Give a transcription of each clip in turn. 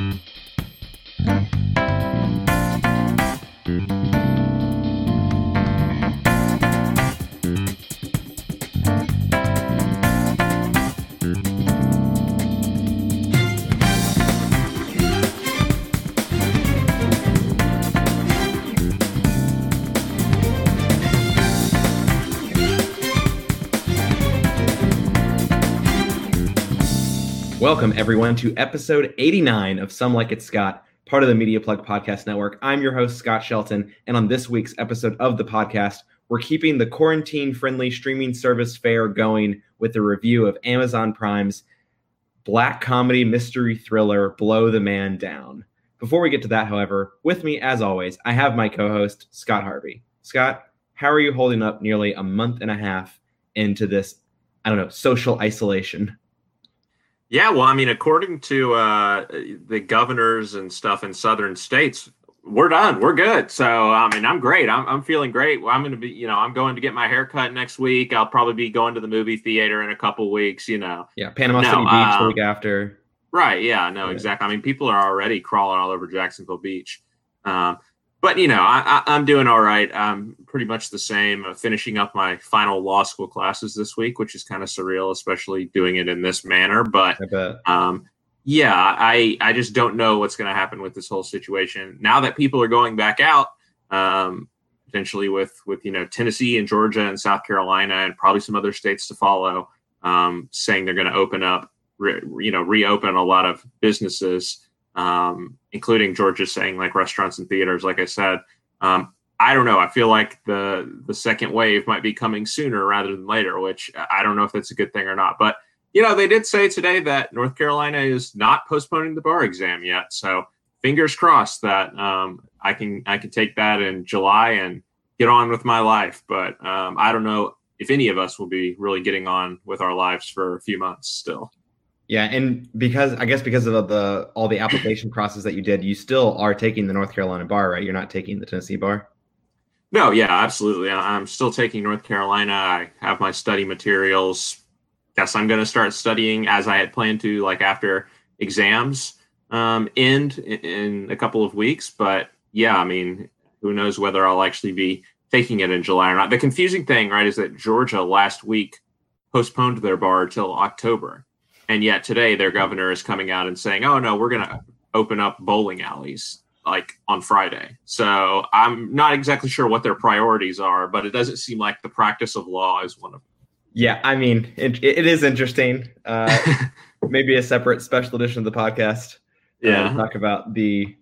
Mm-hmm. Welcome, everyone, to episode 89 of Some Like It Scott, part of the Media Plug Podcast Network. I'm your host, Scott Shelton, and on this week's episode of the podcast, we're keeping the quarantine friendly streaming service fair going with a review of Amazon Prime's black comedy mystery thriller, Blow the Man Down. Before we get to that, however, with me, as always, I have my co host, Scott Harvey. Scott, how are you holding up nearly a month and a half into this, I don't know, social isolation? Yeah, well, I mean, according to uh, the governors and stuff in southern states, we're done. We're good. So, I mean, I'm great. I'm, I'm feeling great. I'm going to be, you know, I'm going to get my hair cut next week. I'll probably be going to the movie theater in a couple weeks, you know. Yeah, Panama no, City Beach the week after. Right. Yeah, no, yeah. exactly. I mean, people are already crawling all over Jacksonville Beach. Um, but you know, I, am doing all right. I'm pretty much the same. Uh, finishing up my final law school classes this week, which is kind of surreal, especially doing it in this manner. But um, yeah, I I just don't know what's going to happen with this whole situation now that people are going back out. Um, potentially with with you know Tennessee and Georgia and South Carolina and probably some other states to follow, um, saying they're going to open up, re, you know, reopen a lot of businesses um, including Georgia saying like restaurants and theaters. Like I said, um, I don't know. I feel like the the second wave might be coming sooner rather than later, which I don't know if that's a good thing or not. But you know, they did say today that North Carolina is not postponing the bar exam yet, so fingers crossed that um, I can I can take that in July and get on with my life. But um, I don't know if any of us will be really getting on with our lives for a few months still. Yeah, and because I guess because of the all the application process that you did, you still are taking the North Carolina bar, right? You're not taking the Tennessee bar. No, yeah, absolutely. I'm still taking North Carolina. I have my study materials. Guess I'm going to start studying as I had planned to, like after exams um, end in, in a couple of weeks. But yeah, I mean, who knows whether I'll actually be taking it in July or not. The confusing thing, right, is that Georgia last week postponed their bar till October. And yet today, their governor is coming out and saying, "Oh no, we're going to open up bowling alleys like on Friday." So I'm not exactly sure what their priorities are, but it doesn't seem like the practice of law is one of them. Yeah, I mean, it, it is interesting. Uh, maybe a separate special edition of the podcast. Uh, yeah, talk about the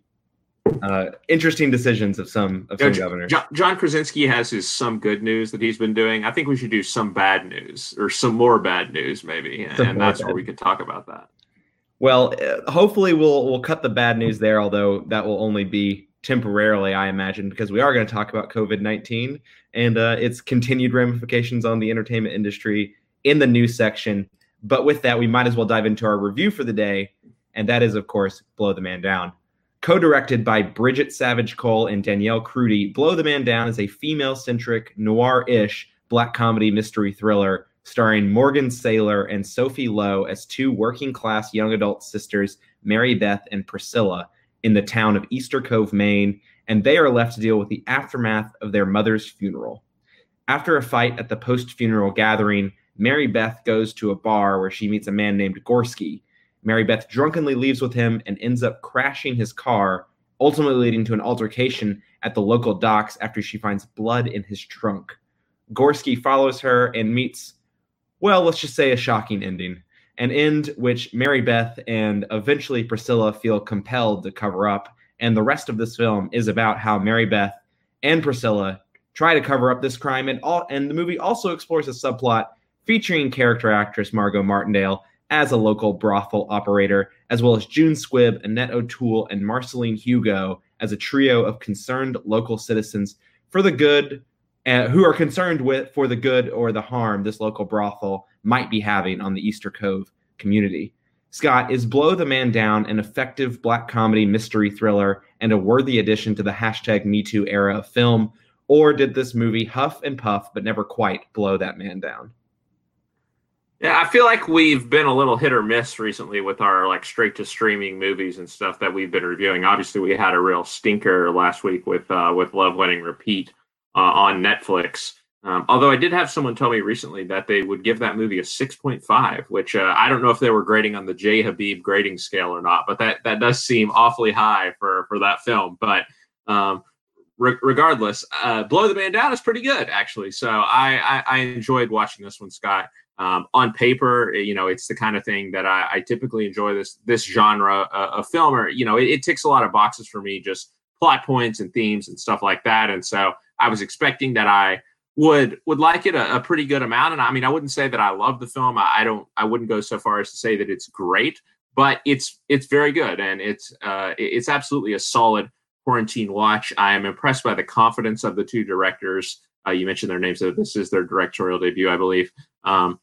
uh, interesting decisions of some of some governors. John, John, Krasinski has his some good news that he's been doing. I think we should do some bad news or some more bad news, maybe, some and that's bad. where we could talk about that. Well, uh, hopefully we'll we'll cut the bad news there, although that will only be temporarily, I imagine, because we are going to talk about COVID nineteen and uh, its continued ramifications on the entertainment industry in the news section. But with that, we might as well dive into our review for the day, and that is, of course, "Blow the Man Down." Co-directed by Bridget Savage Cole and Danielle Krudy, Blow the Man Down is a female-centric, noir-ish black comedy mystery thriller starring Morgan Saylor and Sophie Lowe as two working-class young adult sisters, Mary Beth and Priscilla, in the town of Easter Cove, Maine, and they are left to deal with the aftermath of their mother's funeral. After a fight at the post-funeral gathering, Mary Beth goes to a bar where she meets a man named Gorski, Mary Beth drunkenly leaves with him and ends up crashing his car, ultimately leading to an altercation at the local docks after she finds blood in his trunk. Gorski follows her and meets, well, let's just say a shocking ending. An end which Mary Beth and eventually Priscilla feel compelled to cover up. And the rest of this film is about how Mary Beth and Priscilla try to cover up this crime. And all and the movie also explores a subplot featuring character actress Margo Martindale as a local brothel operator, as well as June Squibb, Annette O'Toole, and Marceline Hugot as a trio of concerned local citizens for the good, uh, who are concerned with for the good or the harm this local brothel might be having on the Easter Cove community. Scott, is Blow the Man Down an effective black comedy mystery thriller and a worthy addition to the hashtag MeToo era of film, or did this movie huff and puff but never quite blow that man down? Yeah, I feel like we've been a little hit or miss recently with our like straight to streaming movies and stuff that we've been reviewing. Obviously, we had a real stinker last week with uh, with Love Wedding Repeat uh, on Netflix. Um, although I did have someone tell me recently that they would give that movie a 6.5, which uh, I don't know if they were grading on the J Habib grading scale or not, but that that does seem awfully high for for that film. But um, re- regardless, uh, Blow the Man Down is pretty good actually. So I, I, I enjoyed watching this one, Scott. Um, on paper, you know, it's the kind of thing that I, I typically enjoy this this genre uh, of film, or you know, it, it ticks a lot of boxes for me, just plot points and themes and stuff like that. And so I was expecting that I would would like it a, a, pretty good amount. And I mean, I wouldn't say that I love the film. I, I, don't. I wouldn't go so far as to say that it's great, but it's it's very good and it's uh, it's absolutely a solid quarantine watch. I am impressed by the confidence of the two directors. Uh, you mentioned their names. So this is their directorial debut, I believe. Um,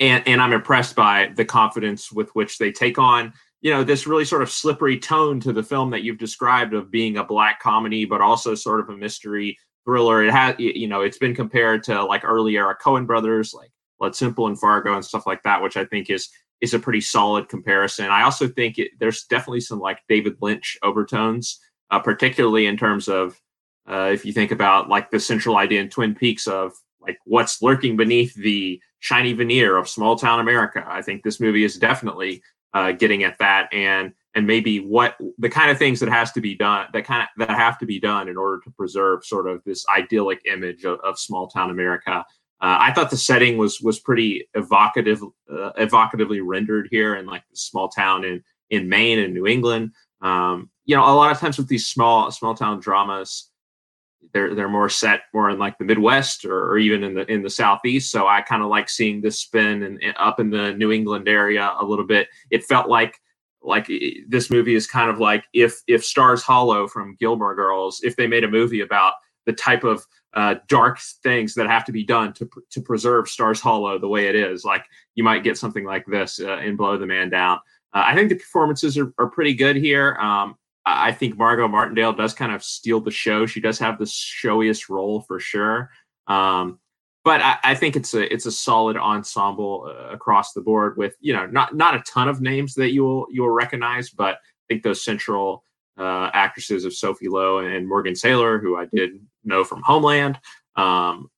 and and I'm impressed by the confidence with which they take on you know this really sort of slippery tone to the film that you've described of being a black comedy, but also sort of a mystery thriller. It has, you know, it's been compared to like early era Coen brothers, like Blood Simple and Fargo and stuff like that, which I think is is a pretty solid comparison. I also think it, there's definitely some like David Lynch overtones, uh, particularly in terms of uh, if you think about like the central idea in Twin Peaks of like what's lurking beneath the shiny veneer of small town America. I think this movie is definitely uh, getting at that and and maybe what the kind of things that has to be done that kind of that have to be done in order to preserve sort of this idyllic image of, of small town America. Uh, I thought the setting was was pretty evocative, uh, evocatively rendered here in like the small town in in Maine and New England. Um, you know, a lot of times with these small small town dramas, they're they're more set more in like the Midwest or, or even in the in the Southeast. So I kind of like seeing this spin and, up in the New England area a little bit. It felt like like this movie is kind of like if if Stars Hollow from Gilmore Girls, if they made a movie about the type of uh, dark things that have to be done to to preserve Stars Hollow the way it is, like you might get something like this uh, in Blow the Man Down. Uh, I think the performances are, are pretty good here. Um, I think Margo Martindale does kind of steal the show. She does have the showiest role for sure. Um, but I, I, think it's a it's a solid ensemble uh, across the board with you know not not a ton of names that you will you will recognize, but I think those central uh, actresses of Sophie Lowe and Morgan Saylor, who I did know from Homeland, um,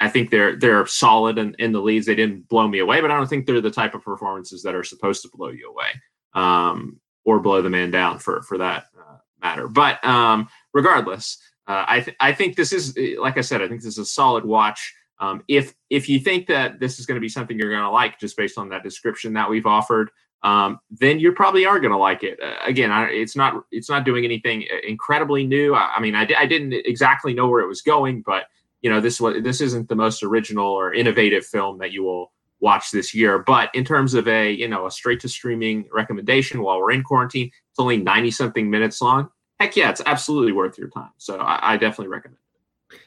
I think they're they're solid in, in the leads. They didn't blow me away, but I don't think they're the type of performances that are supposed to blow you away. Um, or blow the man down for for that uh, matter. But um, regardless, uh, I th- I think this is like I said, I think this is a solid watch. Um, if if you think that this is going to be something you're going to like just based on that description that we've offered, um, then you probably are going to like it. Uh, again, I, it's not it's not doing anything uh, incredibly new. I, I mean, I, I didn't exactly know where it was going, but you know, this was this isn't the most original or innovative film that you will watch this year. But in terms of a you know a straight to streaming recommendation while we're in quarantine, it's only ninety something minutes long. Heck yeah, it's absolutely worth your time. So I, I definitely recommend. it.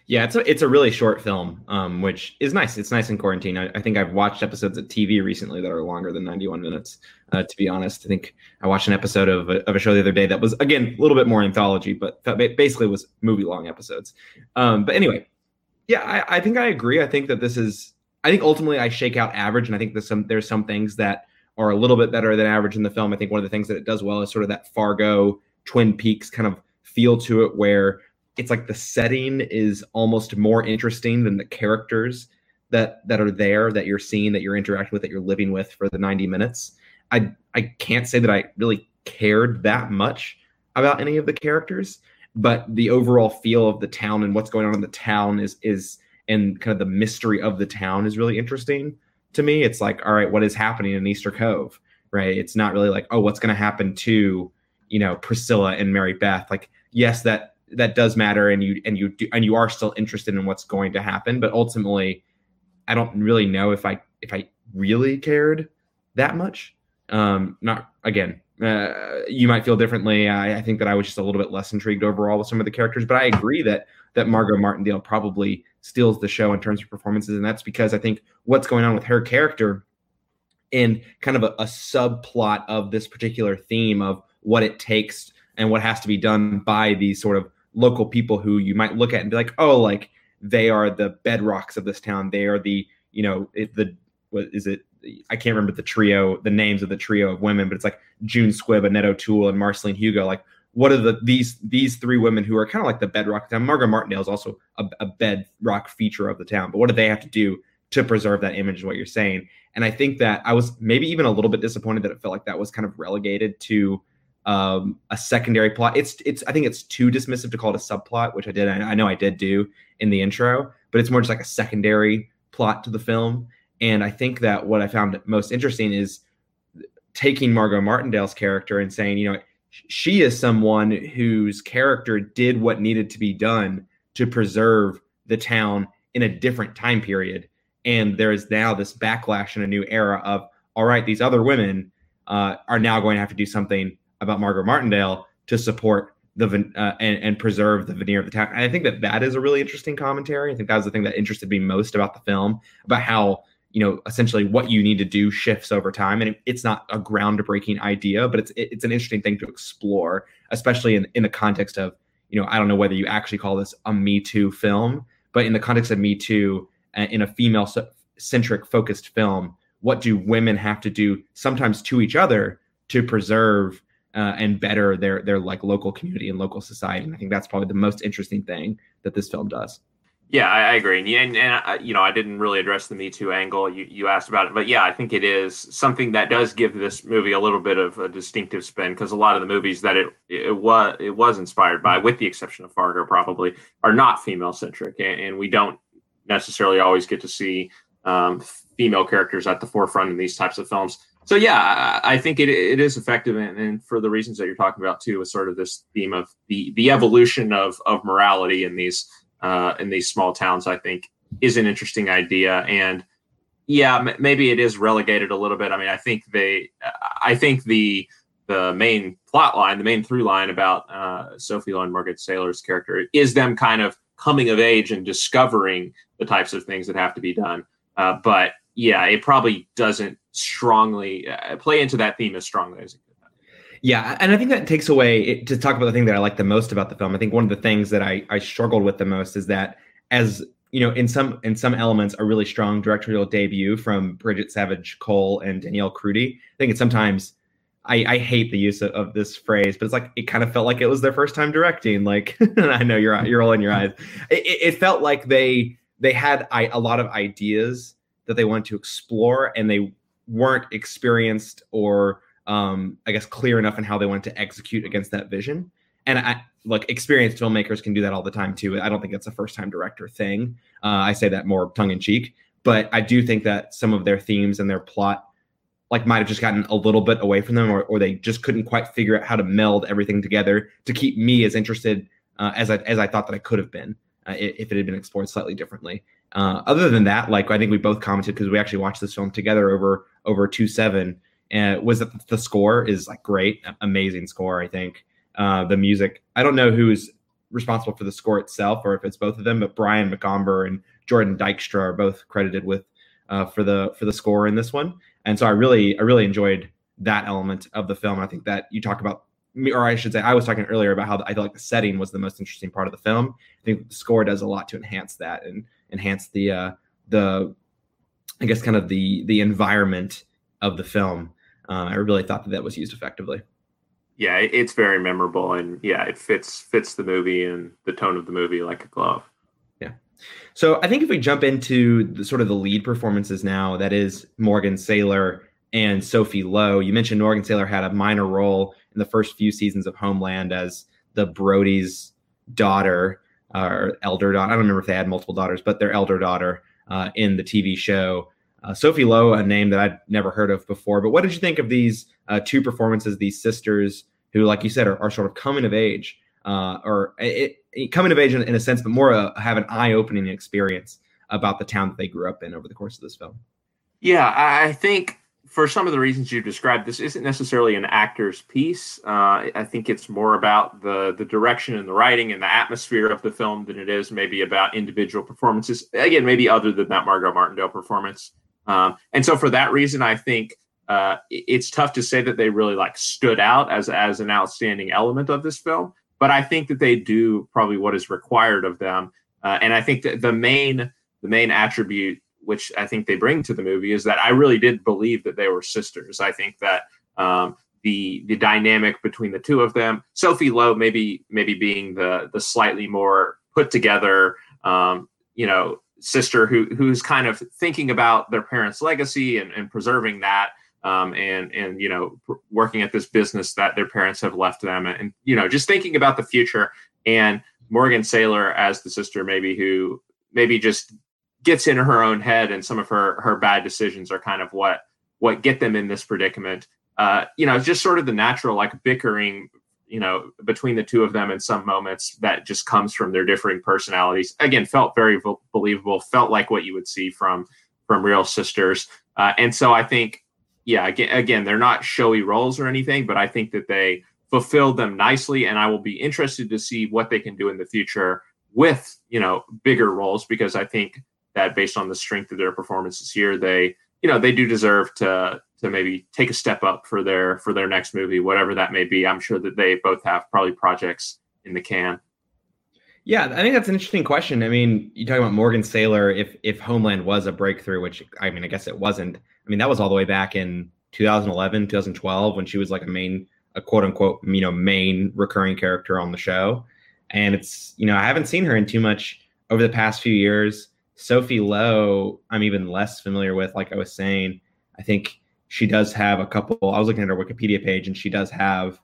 Yeah, it's a it's a really short film, um, which is nice. It's nice in quarantine. I, I, think I've watched episodes of TV recently that are longer than 91 minutes. Uh, to be honest, I think I watched an episode of a, of a show the other day that was again a little bit more anthology, but basically was movie long episodes. Um, but anyway, yeah, I, I think I agree. I think that this is I think ultimately I shake out average, and I think there's some there's some things that are a little bit better than average in the film. I think one of the things that it does well is sort of that Fargo, Twin Peaks kind of feel to it, where it's like the setting is almost more interesting than the characters that that are there that you're seeing, that you're interacting with, that you're living with for the 90 minutes. I I can't say that I really cared that much about any of the characters, but the overall feel of the town and what's going on in the town is is and kind of the mystery of the town is really interesting to me. It's like, all right, what is happening in Easter Cove? Right. It's not really like, oh, what's going to happen to, you know, Priscilla and Mary Beth. Like, yes, that that does matter, and you and you do, and you are still interested in what's going to happen. But ultimately, I don't really know if I if I really cared that much. Um, not again. Uh, you might feel differently. I, I think that I was just a little bit less intrigued overall with some of the characters, but I agree that that Margo Martindale probably steals the show in terms of performances, and that's because I think what's going on with her character and kind of a, a subplot of this particular theme of what it takes and what has to be done by these sort of local people who you might look at and be like, oh, like they are the bedrocks of this town. They are the, you know, it, the what is it I can't remember the trio, the names of the trio of women, but it's like June Squibb, Annette O'Toole, and Marceline Hugot. Like, what are the these these three women who are kind of like the bedrock town? Margo Martindale is also a, a bedrock feature of the town, but what do they have to do to preserve that image? Is what you're saying, and I think that I was maybe even a little bit disappointed that it felt like that was kind of relegated to um, a secondary plot. It's it's I think it's too dismissive to call it a subplot, which I did. I, I know I did do in the intro, but it's more just like a secondary plot to the film. And I think that what I found most interesting is taking Margo Martindale's character and saying, you know, she is someone whose character did what needed to be done to preserve the town in a different time period. And there is now this backlash in a new era of, all right, these other women uh, are now going to have to do something about Margaret Martindale to support the uh, and, and preserve the veneer of the town. And I think that that is a really interesting commentary. I think that was the thing that interested me most about the film, about how you know essentially what you need to do shifts over time, and it, it's not a groundbreaking idea, but it's it, it's an interesting thing to explore, especially in in the context of you know I don't know whether you actually call this a Me Too film, but in the context of Me Too, uh, in a female centric focused film, what do women have to do sometimes to each other to preserve uh, and better their their like local community and local society. And I think that's probably the most interesting thing that this film does. Yeah, I, I agree. And, and, and uh, you know, I didn't really address the Me Too angle. You, you asked about it, but yeah, I think it is something that does give this movie a little bit of a distinctive spin because a lot of the movies that it it was it was inspired by, with the exception of Fargo, probably are not female centric, and, and, we don't necessarily always get to see um, female characters at the forefront in these types of films so yeah, I think it, it is effective, and, and, for the reasons that you're talking about too, is sort of this theme of the the evolution of of morality in these uh, in these small towns. I think is an interesting idea, and yeah, m- maybe it is relegated a little bit. I mean, I think they, I think the the main plot line, the main through line about uh, Sophie and Margaret Saylor's character is them kind of coming of age and discovering the types of things that have to be done. Uh, but yeah, it probably doesn't strongly uh, play into that theme as strongly as it could. Yeah, and I think that takes away it, to talk about the thing that I like the most about the film. I think one of the things that I, I struggled with the most is that as you know, in some in some elements, a really strong directorial debut from Bridget Savage Cole and Danielle Krudy. I think it's sometimes I, I hate the use of, of, this phrase, but it's like it kind of felt like it was their first time directing. Like I know you're you're rolling your eyes. It, it felt like they they had I, a lot of ideas that they wanted to explore, and they weren't experienced or um, I guess clear enough in how they wanted to execute against that vision. And I like experienced filmmakers can do that all the time too. I don't think it's a first time director thing. Uh, I say that more tongue in cheek, but I do think that some of their themes and their plot like might have just gotten a little bit away from them or, or they just couldn't quite figure out how to meld everything together to keep me as interested uh, as I as I thought that I could have been uh, if it had been explored slightly differently. Uh, other than that, like I think we both commented because we actually watched this film together over over two seven, and was that the score is like great, amazing score. I think uh, the music. I don't know who's responsible for the score itself or if it's both of them, but Brian McOmber and Jordan Dykstra are both credited with uh, for the for the score in this one. And so I really I really enjoyed that element of the film. I think that you talk about or I should say, I was talking earlier about how I feel like the setting was the most interesting part of the film. I think the score does a lot to enhance that and enhance the uh, the I guess kind of the the environment of the film. Uh, I really thought that that was used effectively. Yeah, it's very memorable, and yeah, it fits fits the movie and the tone of the movie like a glove. Yeah. So I think if we jump into the sort of the lead performances now, that is Morgan Saylor and Sophie Lowe. You mentioned Morgan Saylor had a minor role in the first few seasons of Homeland as the Brody's daughter or elder daughter. I don't remember if they had multiple daughters, but their elder daughter uh, in the TV show. Uh, Sophie Lowe, a name that I'd never heard of before. But what did you think of these uh, two performances, these sisters who, like you said, are, are sort of coming of age, uh, or it, it, coming of age in, in, a sense, but more uh, have an eye opening experience about the town that they grew up in over the course of this film? Yeah, I think for some of the reasons you described, this isn't necessarily an actor's piece. Uh, I think it's more about the the direction and the writing and the atmosphere of the film than it is maybe about individual performances. Again, maybe other than that Margo Martindale performance. Um, and so for that reason, I think uh, it's tough to say that they really like stood out as as an outstanding element of this film. But I think that they do probably what is required of them. Uh, and I think that the main the main attribute which I think they bring to the movie, is that I really did believe that they were sisters. I think that um, the the dynamic between the two of them, Sophie Lowe maybe maybe being the the slightly more put together, um, you know, sister who who's kind of thinking about their parents' legacy and, and preserving that. Um, and and you know working at this business that their parents have left them and, and you know just thinking about the future and Morgan Saylor as the sister maybe who maybe just gets in her own head and some of her her bad decisions are kind of what what get them in this predicament uh, you know just sort of the natural like bickering you know between the two of them in some moments that just comes from their differing personalities. Again felt very believable felt like what you would see from from real sisters. Uh, and so i think yeah again, again they're not showy roles or anything but i think that they fulfilled them nicely and i will be interested to see what they can do in the future with you know bigger roles because i think that based on the strength of their performances here, they you know they do deserve to to maybe take a step up for their for their next movie, whatever that may be. I'm sure that they both have probably projects in the can. Yeah, I think that's an interesting question. I mean, you talk about Morgan Saylor. If if Homeland was a breakthrough, which I mean, I guess it wasn't. I mean, that was all the way back in 2011, 2012, when she was like a main, a quote unquote, you know, main recurring character on the show. And it's you know, I haven't seen her in too much over the past few years. Sophie Lowe, I'm even less familiar with. Like I was saying, I think she does have a couple. I was looking at her Wikipedia page, and she does have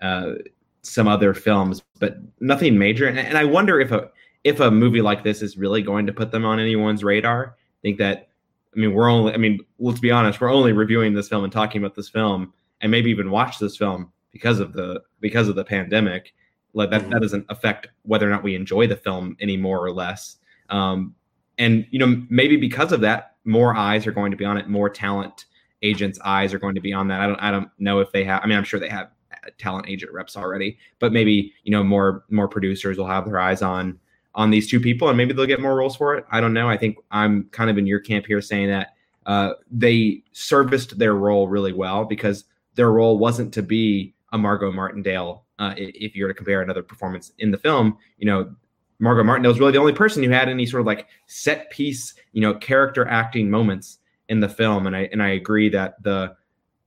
uh, some other films, but nothing major. And, and, I wonder if a if a movie like this is really going to put them on anyone's radar. I think that. I mean, we're only. I mean, let's be honest. We're only reviewing this film and talking about this film, and maybe even watch this film because of the because of the pandemic. Like that, mm-hmm. that doesn't affect whether or not we enjoy the film any more or less. Um, and you know maybe because of that more eyes are going to be on it more talent agents eyes are going to be on that. I don't i don't know if they have i mean i'm sure they have talent agent reps already but maybe you know more more producers will have their eyes on on these two people and maybe they'll get more roles for it. I don't know. I think i'm kind of in your camp here saying that uh, they serviced their role really well because their role wasn't to be a margo martindale uh, if you're to compare another performance in the film you know Margo Martindale was really the only person who had any sort of like set piece, you know, character acting moments in the film. And I and I agree that the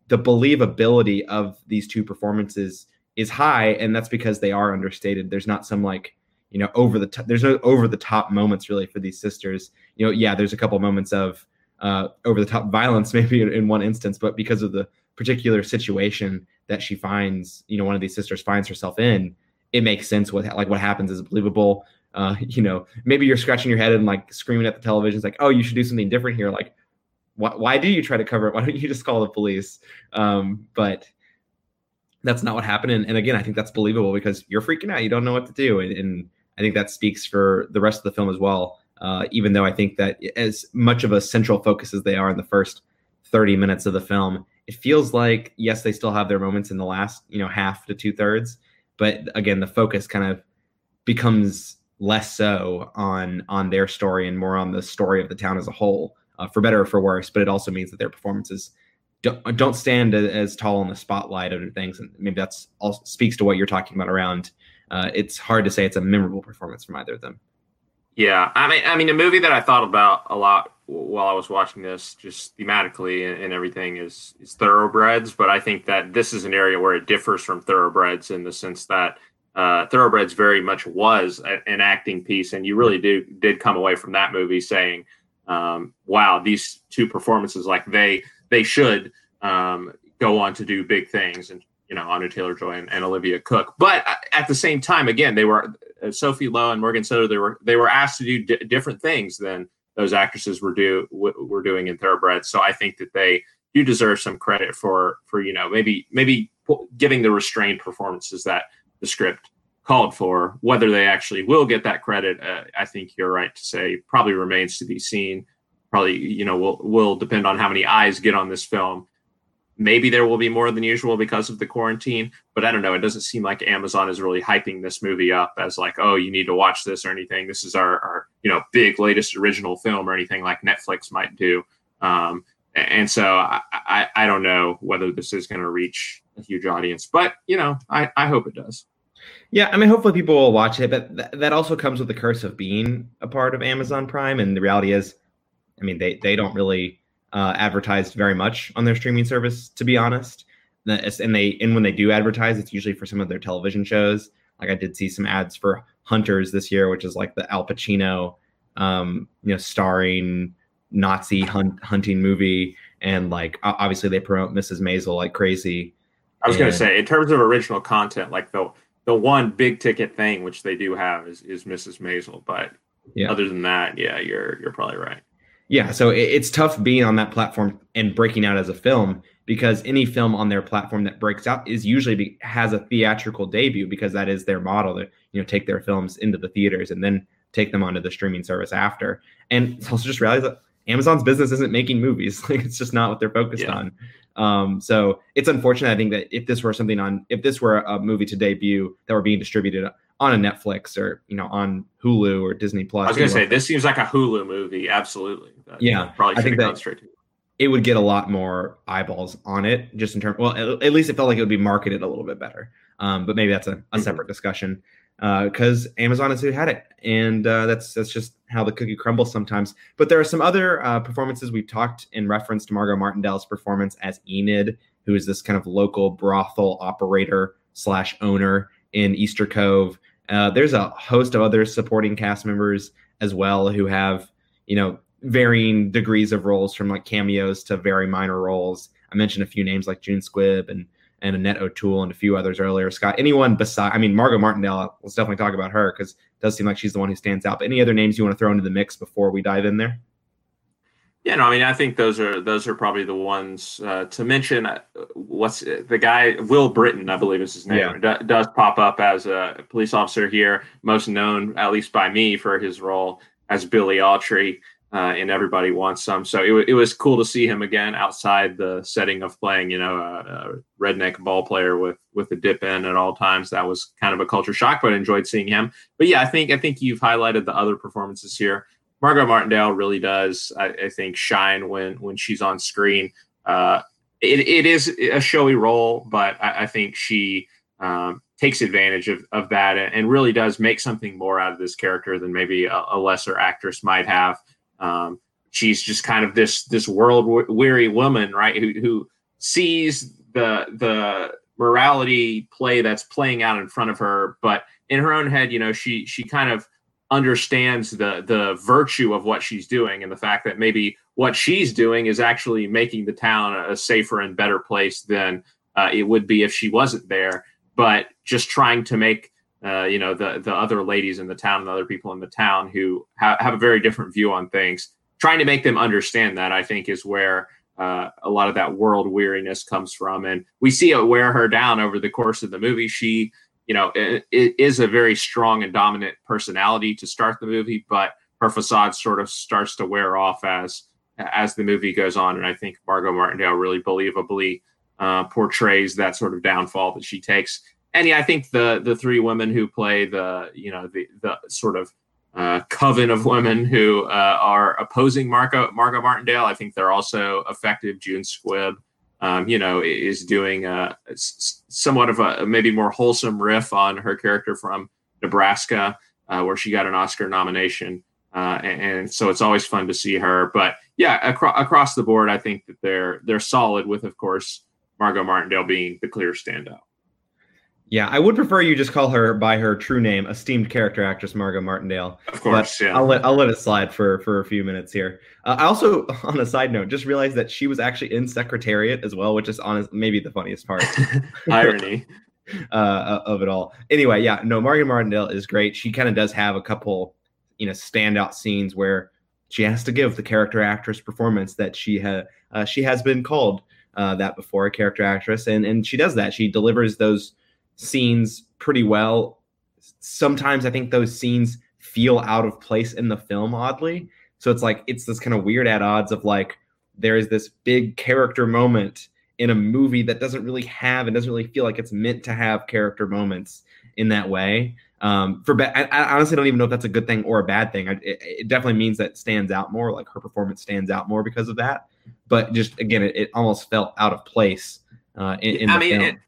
the believability of these two performances is high, and that's because they are understated. There's not some like you know over the top. There's no over the top moments really for these sisters. You know, yeah, there's a couple moments of uh, over the top violence maybe in, in one instance, but because of the particular situation that she finds, you know, one of these sisters finds herself in, it makes sense what like what happens is believable uh, you know, maybe you're scratching your head and like screaming at the television. It's like, oh, you should do something different here. Like, why, why do you try to cover it? Why don't you just call the police? Um, but that's not what happened. And, and, again, I think that's believable because you're freaking out. You don't know what to do. And, and I think that speaks for the rest of the film as well. Uh, even though I think that as much of a central focus as they are in the first 30 minutes of the film, it feels like, yes, they still have their moments in the last, you know, half to two thirds. But again, the focus kind of becomes less so on on their story and more on the story of the town as a whole, uh, for better or for worse. But it also means that their performances don't, don't stand as tall in the spotlight of things, and maybe that's all speaks to what you're talking about around. Uh, it's hard to say it's a memorable performance from either of them. Yeah, I mean, I mean, a movie that I thought about a lot while I was watching this, just thematically and, and, everything, is is Thoroughbreds. But I think that this is an area where it differs from Thoroughbreds in the sense that uh, Thoroughbreds very much was an acting piece, and you really do did come away from that movie saying, um, "Wow, these two performances like they they should um, go on to do big things." And you know, Anya Taylor Joy and, and, Olivia Cooke. But at the same time, again, they were uh, Sophie Lowe and Morgan Saylor. They were they were asked to do d- different things than those actresses were do w- were doing in Thoroughbred. So I think that they do deserve some credit for for you know maybe maybe giving the restrained performances that the script called for. Whether they actually will get that credit, uh, I think you're right to say probably remains to be seen. Probably, you know, will will depend on how many eyes get on this film. Maybe there will be more than usual because of the quarantine, but I don't know. It doesn't seem like Amazon is really hyping this movie up as like, oh, you need to watch this or anything. This is our, our you know, big latest original film or anything like Netflix might do. Um, and so I, I, I don't know whether this is going to reach a huge audience, but you know, I, I hope it does. Yeah, I mean, hopefully people will watch it, but th- that also comes with the curse of being a part of Amazon Prime. And the reality is, I mean, they they don't really uh, advertise very much on their streaming service, to be honest. And they and when they do advertise, it's usually for some of their television shows. Like I did see some ads for Hunters this year, which is like the Al Pacino, um, you know, starring Nazi hunt, hunting movie, and like obviously they promote Mrs. Maisel like crazy. I was going to say, in terms of original content, like the the one big ticket thing which they do have is is Mrs. Maisel, but yeah. other than that, yeah, you're you're probably right. Yeah, so it, it's tough being on that platform and breaking out as a film because any film on their platform that breaks out is usually be, has a theatrical debut because that is their model to you know take their films into the theaters and then take them onto the streaming service after. And also just realize that Amazon's business isn't making movies. Like it's just not what they're focused yeah. on. Um, so it's unfortunate. I think that if this were something on, if this were a movie to debut that were being distributed on a Netflix or you know on Hulu or Disney Plus, I was gonna say this seems like a Hulu movie. Absolutely. That, yeah, probably. I think that straight to. It would get a lot more eyeballs on it, just in terms. Well, at, at least it felt like it would be marketed a little bit better. Um, but maybe that's a, a mm-hmm. separate discussion because uh, Amazon has who had it, and uh, that's that's just how the cookie crumbles sometimes. But there are some other uh, performances we talked in reference to Margo Martindale's performance as Enid, who is this kind of local brothel operator slash owner in Easter Cove. Uh, there's a host of other supporting cast members as well who have you know varying degrees of roles from like cameos to very minor roles. I mentioned a few names like June Squibb and and Annette O'Toole and a few others earlier. Scott, anyone beside, I mean, Margo Martindale, let's definitely talk about her because it does seem like she's the one who stands out. But any other names you want to throw into the mix before we dive in there? Yeah, no, I mean, I think those are those are probably the ones uh, to mention. Uh, what's the guy? Will Brittain, I believe is his name. Yeah. D- does pop up as a police officer here, most known at least by me for his role as Billy Autry uh, and everybody wants some. So it, it was cool to see him again outside the setting of playing, you know, a, a, redneck ball player with with a dip in at all times. That was kind of a culture shock, but I enjoyed seeing him. But yeah, I think I think you've highlighted the other performances here. Margo Martindale really does, I, I think, shine when when she's on screen. Uh, it, it is a showy role, but I, I think she um, takes advantage of, of that and really does make something more out of this character than maybe a, a lesser actress might have. Um, she's just kind of this this world weary woman, right? Who, who sees the the morality play that's playing out in front of her, but in her own head, you know, she she kind of understands the the virtue of what she's doing and the fact that maybe what she's doing is actually making the town a safer and better place than uh, it would be if she wasn't there. But just trying to make uh, you know the the other ladies in the town and other people in the town who ha- have a very different view on things. Trying to make them understand that i think is where uh, a lot of that world weariness comes from. And we see it wear her down over the course of the movie. She you know it, it is a very strong and dominant personality to start the movie but her facade sort of starts to wear off as as the movie goes on. And i think margo martindale really believably uh, portrays that sort of downfall that she takes and yeah, I think the the three women who play the you know the the sort of uh, coven of women who uh, are opposing Marco Margo Martindale, I think they're also effective. June Squibb, um, you know, is doing a, somewhat of a maybe more wholesome riff on her character from Nebraska, uh, where she got an Oscar nomination. Uh, and, and, so it's always fun to see her. But yeah, acro- across the board, I think that they're they're solid. With of course Margo Martindale being the clear standout. Yeah, I would prefer you just call her by her true name, esteemed character actress Margo Martindale. Of course, yeah. I'll let I'll let it slide for for a few minutes here. Uh, I also, on a side note, just realized that she was actually in Secretariat as well, which is honest maybe the funniest part. Irony. uh, of it all. Anyway, yeah, no, Margo Martindale is great. She kind of does have a couple, you know, standout scenes where she has to give the character actress performance that she had uh, she has been called uh, that before a character actress, and and she does that. She delivers those scenes pretty well. Sometimes I think those scenes feel out of place in the film, oddly. So it's like it's this kind of weird at odds of like there is this big character moment in a movie that doesn't really have and doesn't really feel like it's meant to have character moments in that way. Um, for ba- I, I, honestly don't even know if that's a good thing or a bad thing. I, it, it, definitely means that stands out more. Like her performance stands out more because of that. But just again, it, it almost felt out of place uh, in, in I mean, and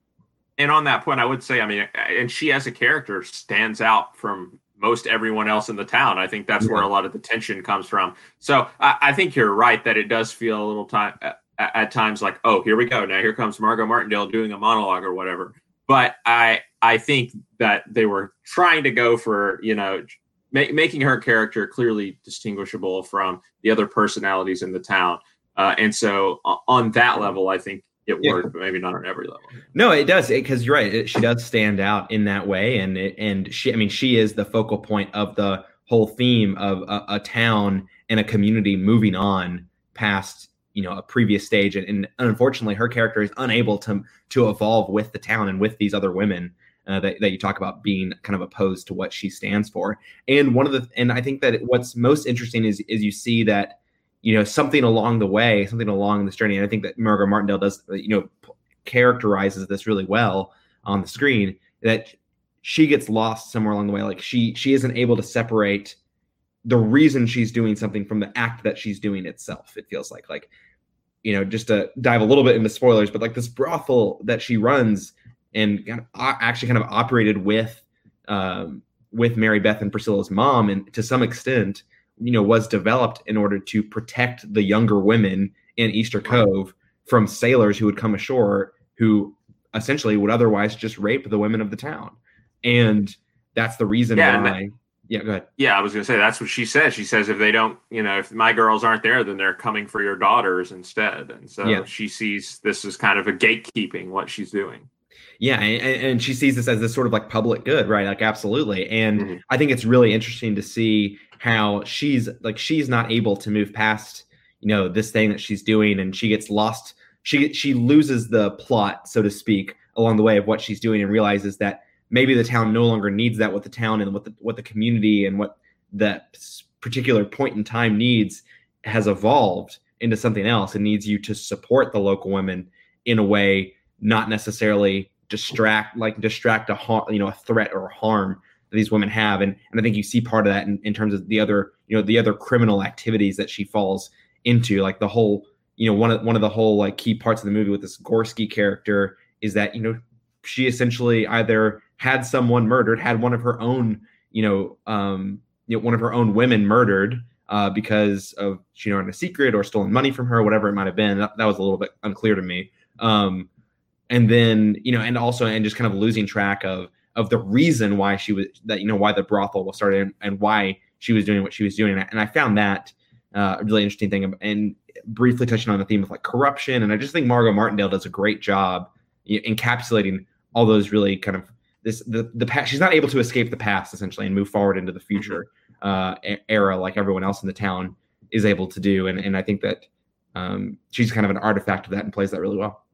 on that point, I would say, I mean, and she as a character stands out from most everyone else in the town. I think that's yeah. where a lot of the tension comes from. So I, I, think you're right that it does feel a little time at, at times like, oh, here we go. Now here comes Margo Martindale doing a monologue or whatever. But I I think that they were trying to go for you know ma- making her character clearly distinguishable from the other personalities in the town. Uh, and so on that level, I think it yeah. worked, but maybe not on every level. No, it does because you're right. It, she does stand out in that way, and it, and she, I mean, she is the focal point of the whole theme of a, a town and a community moving on past you know a previous stage and, and, unfortunately her character is unable to to evolve with the town and with these other women uh, that, that you talk about being kind of opposed to what she stands for. And one of the and I think that what's most interesting is is you see that you know something along the way, something along this journey. And I think that Margo Martindale does you know characterizes this really well on the screen that she gets lost somewhere along the way. Like she she isn't able to separate the reason she's doing something from the act that she's doing itself. It feels like like you know just to dive a little bit into spoilers, but like this brothel that she runs and kind of actually kind of operated with um, with Mary Beth and Priscilla's mom, and to some extent, you know, was developed in order to protect the younger women in Easter Cove from sailors who would come ashore who essentially would otherwise just rape the women of the town, and that's the reason yeah, why. That, yeah, go ahead. Yeah, I was gonna say that's what she says. She says if they don't, you know, if my girls aren't there, then they're coming for your daughters instead. And so yeah. she sees this as kind of a gatekeeping what she's doing. Yeah, and, and, she sees this as this sort of like public good, right? Like absolutely. And mm-hmm. I think it's really interesting to see how she's like she's not able to move past, you know, this thing that she's doing and she gets lost. She she loses the plot, so to speak, along the way of what she's doing and realizes that maybe the town no longer needs that what the town and what the what the community and what that particular point in time needs has evolved into something else and needs you to support the local women in a way not necessarily distract like distract a harm you know a threat or harm that these women have and, and i think you see part of that in, in terms of the other you know the other criminal activities that she falls into like the whole you know one of one of the whole like key parts of the movie with this Gorski character is that you know she essentially either had someone murdered had one of her own you know um you know one of her own women murdered uh, because of you know in a secret or stolen money from her, whatever it might have been. That, that was a little bit unclear to me. Um, and then you know and also and just kind of losing track of of the reason why she was that you know why the brothel was started and, and why she was doing what she was doing. And I, found that uh, a really interesting thing and briefly touching on the theme of like corruption. And I just think Margo Martindale does a great job encapsulating all those really kind of this the the past she's not able to escape the past essentially and move forward into the future uh, era like everyone else in the town is able to do. And and I think that um, she's kind of an artifact of that and plays that really well.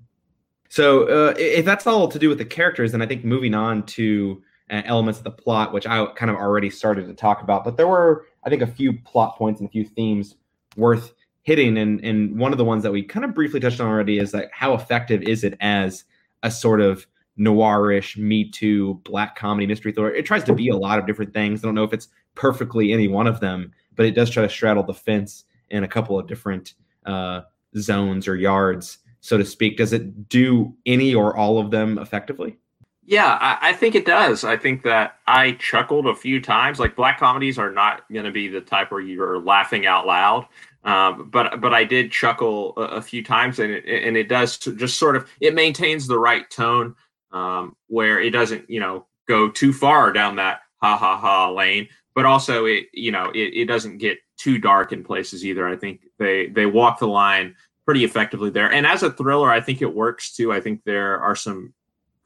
So uh, if that's all to do with the characters, then I think moving on to uh, elements of the plot, which I kind of already started to talk about, but there were I think a few plot points and a few themes worth hitting, and and one of the ones that we kind of briefly touched on already is like how effective is it as a sort of noirish Me Too black comedy mystery thriller? It tries to be a lot of different things. I don't know if it's perfectly any one of them, but it does try to straddle the fence in a couple of different uh, zones or yards so to speak. Does it do any or all of them effectively? Yeah, I, I, think it does. I think that I chuckled a few times. Like black comedies are not going to be the type where you're laughing out loud, um, but but I did chuckle a, a, few times, and it and it does just sort of it maintains the right tone um, where it doesn't you know go too far down that ha ha ha lane, but also it you know it, it doesn't get too dark in places either. I think they they walk the line pretty effectively there. And as a thriller, I think it works too. I think there are some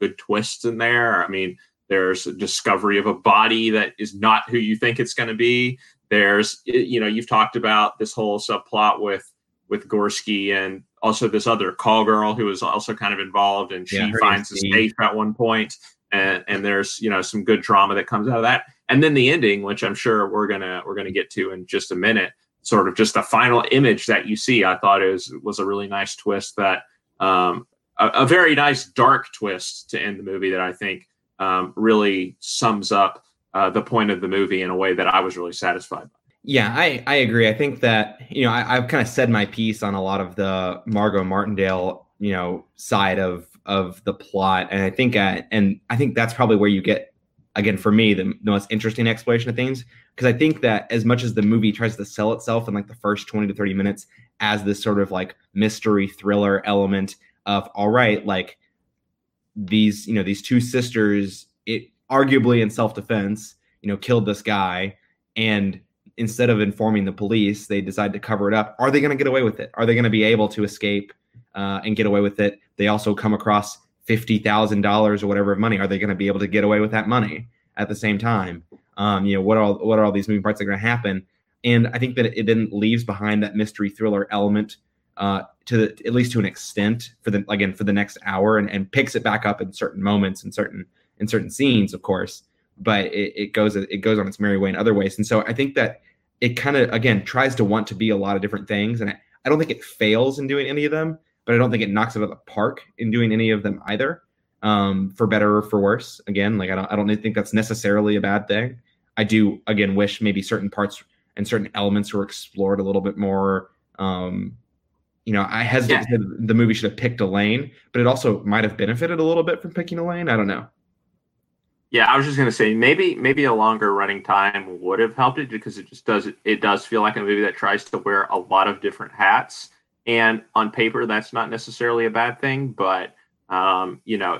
good twists in there. I mean, there's a discovery of a body that is not who you think it's going to be. There's, you know, you've talked about this whole subplot with with Gorski and also this other call girl who is also kind of involved, and she yeah, finds a safe at one point, and and there's you know some good drama that comes out of that, and then the ending, which I'm sure we're gonna we're gonna get to in just a minute, sort of just the final image that you see, I thought is was a really nice twist that um, a, a, very nice dark twist to end the movie that I think um, really sums up uh, the point of the movie in a way that I was really satisfied by. Yeah, I, I agree. I think that, you know, I, have kind of said my piece on a lot of the Margo Martindale, you know, side of of the plot. And I think uh, and I think that's probably where you get again for me the, the most interesting exploration of things because I think that as much as the movie tries to sell itself in like the first 20 to 30 minutes as this sort of like mystery thriller element of all right like these you know these two sisters it arguably in self-defense you know killed this guy and instead of informing the police they decide to cover it up. Are they going to get away with it? Are they going to be able to escape uh, and get away with it? They also come across $50000 or whatever of money are they going to be able to get away with that money at the same time? Um, you know what are what are all these moving parts that are going to happen? And i think that it then leaves behind that mystery thriller element uh, to the, at least to an extent for the again for the next hour and, and picks it back up in certain moments and certain in certain scenes of course but it, it goes it goes on its merry way in other ways. And so i think that it kind of again tries to want to be a lot of different things and I, I don't think it fails in doing any of them but i don't think it knocks it out of the park in doing any of them either um, for better or for worse again like I don't, I don't think that's necessarily a bad thing i do again wish maybe certain parts and certain elements were explored a little bit more um, you know, I hesitate yeah. the movie should have picked a lane, but it also might have benefited a little bit from picking a lane. I don't know. Yeah, I was just gonna say maybe maybe a longer running time would have helped it because it just does it does feel like a movie that tries to wear a lot of different hats. And on paper, that's not necessarily a bad thing, but um, you know,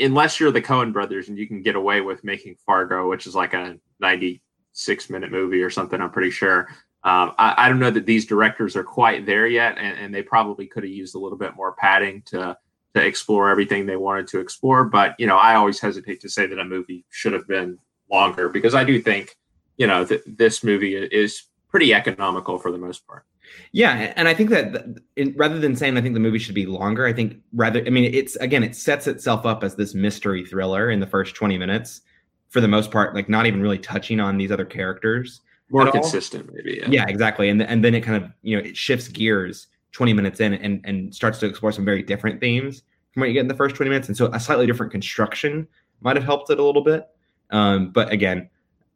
unless you're the Coen brothers and you can get away with making Fargo, which is like a 96 minute movie or something, I'm pretty sure. Um, I, I, don't know that these directors are quite there yet, and, and, they probably could have used a little bit more padding to to explore everything they wanted to explore. But you know, I always hesitate to say that a movie should have been longer because I do think you know that this movie is pretty economical for the most part. Yeah, and I think that rather than saying I think the movie should be longer, I think rather I mean it's again it sets itself up as this mystery thriller in the first 20 minutes for the most part like not even really touching on these other characters more consistent, maybe. Yeah. yeah, exactly. And and then it kind of you know it shifts gears 20 minutes in and and starts to explore some very different themes from what you get in the first 20 minutes. And so a slightly different construction might have helped it a little bit. Um, but again,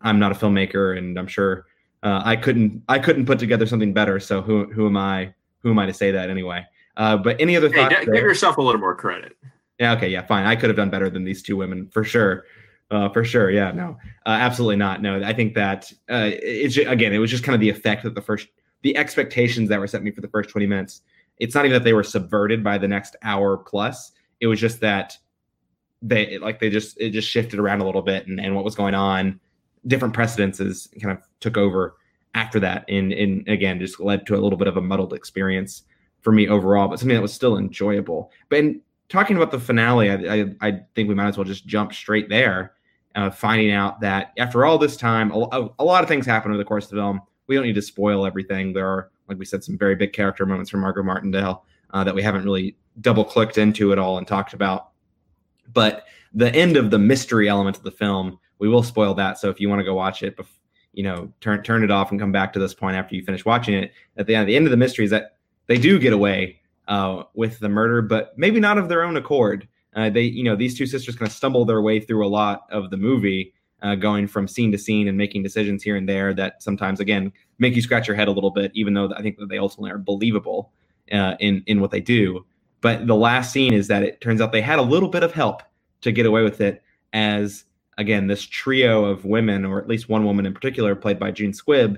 I'm not a filmmaker, and I'm sure uh, I couldn't I couldn't put together something better. So who who am I who am I to say that anyway? Uh, but any other hey, thoughts? Give yourself a little more credit. Yeah. Okay. Yeah. Fine. I could have done better than these two women for sure. Uh, for sure. Yeah. No, uh, absolutely not. No, I think that uh, it's again, it was just kind of the effect that the first, the expectations that were set me for the first 20 minutes. It's not even that they were subverted by the next hour plus. It was just that they like they just it just shifted around a little bit and, and what was going on, different precedences kind of took over after that. And and again, just led to a little bit of a muddled experience for me overall, but something that was still enjoyable. But in talking about the finale, I, I, I think we might as well just jump straight there uh, finding out that after all this time, a, a, lot of things happen over the course of the film. We don't need to spoil everything. There are, like we said, some very big character moments from Margot Martindale uh, that we haven't really double clicked into at all and talked about. But the end of the mystery element of the film, we will spoil that. So if you want to go watch it, you know, turn turn it off and come back to this point after you finish watching it. At the end, the end of the mystery is that they do get away uh, with the murder, but maybe not of their own accord. Uh, they, you know, these two sisters kind of stumble their way through a lot of the movie, uh, going from scene to scene and making decisions here and there that sometimes, again, make you scratch your head a little bit. Even though I think that they ultimately are believable uh, in in what they do. But the last scene is that it turns out they had a little bit of help to get away with it, as again, this trio of women, or at least one woman in particular, played by June Squibb,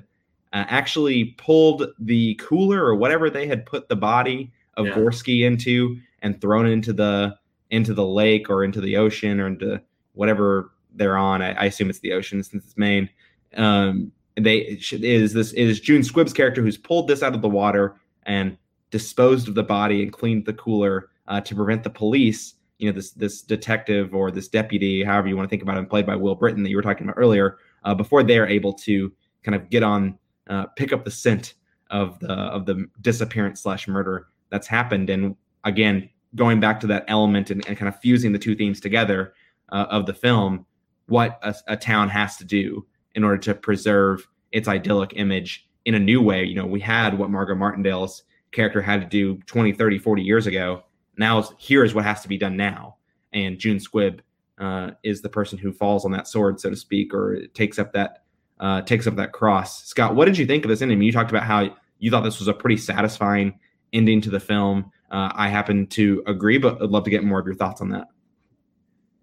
uh, actually pulled the cooler or whatever they had put the body of yeah. Gorski into and thrown into the into the lake or into the ocean or into whatever they're on. I, I assume it's the ocean since it's Maine. Um, they is this is June Squibb's character who's pulled this out of the water and disposed of the body and cleaned the cooler uh, to prevent the police. You know, this this detective or this deputy, however you want to think about him, played by Will Brittain that you were talking about earlier, uh, before they are able to kind of get on, uh, pick up the scent of the of the disappearance slash murder that's happened. And again, going back to that element and, and kind of fusing the two themes together uh, of the film, what a, a, town has to do in order to preserve its idyllic image in a new way. You know, we had what Margot Martindale's character had to do 20, 30, 40 years ago. Now, here is what has to be done now. And June Squibb uh, is the person who falls on that sword, so to speak, or takes up that uh, takes up that cross. Scott, what did you think of this ending? You talked about how you thought this was a pretty satisfying ending to the film. Uh, I happen to agree, but I'd love to get more of your thoughts on that.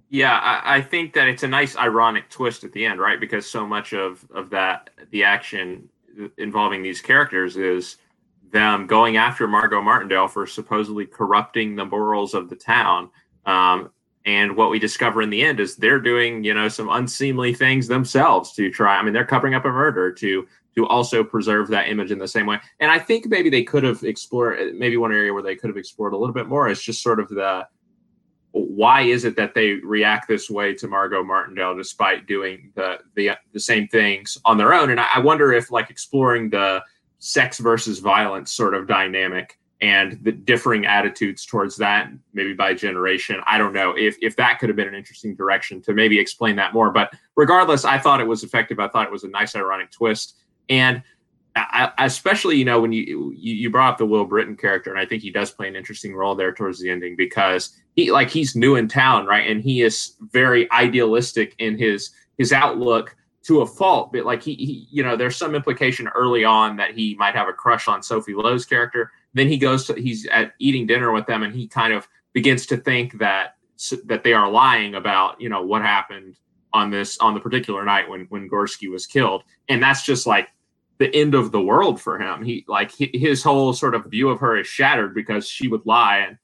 Yeah, I, I, think that it's a nice ironic twist at the end, right? Because so much of of that the action involving these characters is them going after Margot Martindale for supposedly corrupting the morals of the town. Um, and what we discover in the end is they're doing, you know, some unseemly things themselves to try. I mean, they're covering up a murder to to also preserve that image in the same way. And I think maybe they could have explored maybe one area where they could have explored a little bit more is just sort of the why is it that they react this way to Margot Martindale despite doing the the, the same things on their own? And I, wonder if like exploring the sex versus violence sort of dynamic and the differing attitudes towards that, maybe by generation. I don't know if if that could have been an interesting direction to maybe explain that more. But regardless, I thought it was effective. I thought it was a nice ironic twist. And I, especially you know when you, you brought up the Will Brittain character, and I think he does play an interesting role there towards the ending because he like he's new in town, right? And he is very idealistic in his his outlook to a fault. But like he, he you know, there's some implication early on that he might have a crush on Sophie Lowe's character. Then he goes to he's at eating dinner with them, and he kind of begins to think that that they are lying about you know what happened on this on the particular night when when Gorski was killed, and that's just like the end of the world for him. He like his whole sort of view of her is shattered because she would lie, and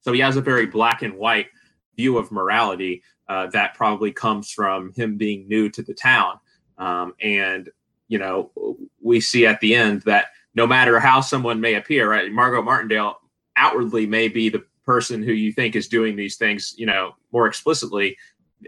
so he has a very black and white view of morality uh, that probably comes from him being new to the town. Um, and you know, we see at the end that no matter how someone may appear, right, Margot Martindale outwardly may be the person who you think is doing these things, you know, more explicitly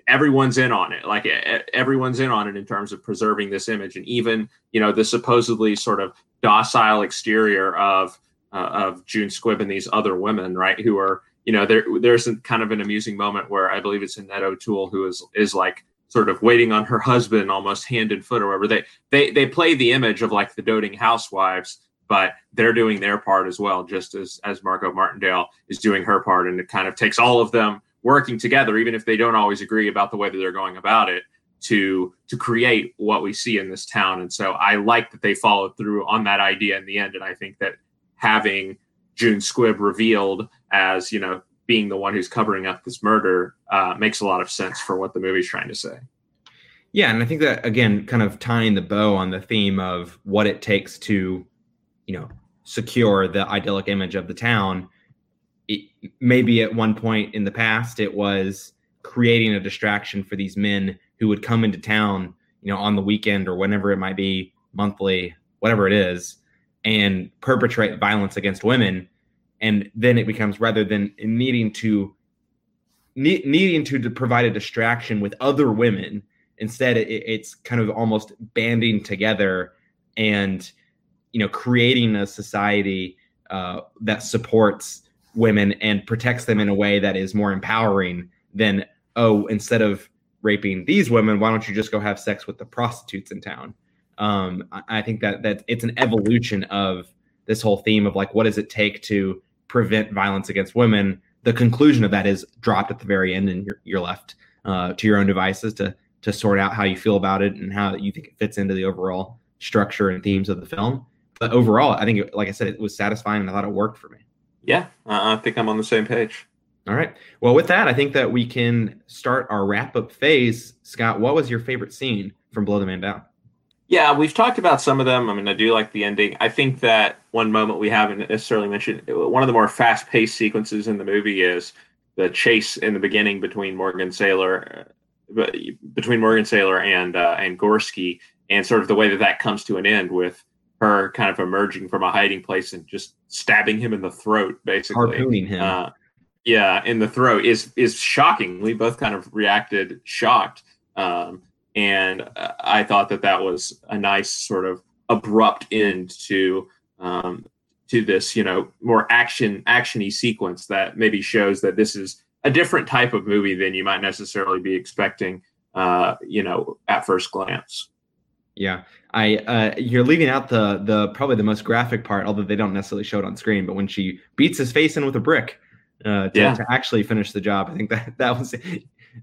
everyone's in on it like everyone's in on it in terms of preserving this image and even you know the supposedly sort of docile exterior of uh, of june squibb and these other women right who are you know there there's kind of an amusing moment where i believe it's annette o'toole who is is like sort of waiting on her husband almost hand and foot or whatever they they they play the image of like the doting housewives but they're doing their part as well just as as margot martindale is doing her part and it kind of takes all of them working together, even if they don't always agree about the way that they're going about it, to to create what we see in this town. And so I like that they followed through on that idea in the end. And I think that having June Squibb revealed as you know being the one who's covering up this murder uh, makes a lot of sense for what the movie's trying to say. Yeah, and I think that again, kind of tying the bow on the theme of what it takes to, you know, secure the idyllic image of the town it, maybe at one point in the past it was creating a distraction for these men who would come into town, you know, on the weekend or whenever it might be, monthly, whatever it is, and perpetrate violence against women. And then it becomes rather than needing to ne- needing to, to provide a distraction with other women, instead it, it's kind of almost banding together and you know creating a society uh, that supports women and protects them in a way that is more empowering than oh instead of raping these women why don't you just go have sex with the prostitutes in town um, I, think that that it's an evolution of this whole theme of like what does it take to prevent violence against women the conclusion of that is dropped at the very end and you're, you're left uh, to your own devices to to sort out how you feel about it and how you think it fits into the overall structure and themes of the film but overall i think it, like i said it was satisfying and i thought it worked for me yeah, I think I'm on the same page. All right. Well, with that, I think that we can start our wrap up phase. Scott, what was your favorite scene from Blow the Man Down? Yeah, we've talked about some of them. I mean, I do like the ending. I think that one moment we haven't necessarily mentioned, one of the more fast paced sequences in the movie is the chase in the beginning between Morgan Saylor, uh, between Morgan Saylor and uh, and Gorski, and sort of the way that that comes to an end with her kind of emerging from a hiding place and just stabbing him in the throat, basically harpooning him. Uh, yeah, in the throat is is shocking. We both kind of reacted shocked, um, and uh, I thought that that was a nice sort of abrupt end to um, to this, you know, more action actiony sequence that maybe shows that this is a different type of movie than you might necessarily be expecting, uh, you know, at first glance. Yeah, I uh, you're leaving out the the probably the most graphic part, although they don't necessarily show it on screen. But when she beats his face in with a brick uh, to, yeah. to actually finish the job, I think that that was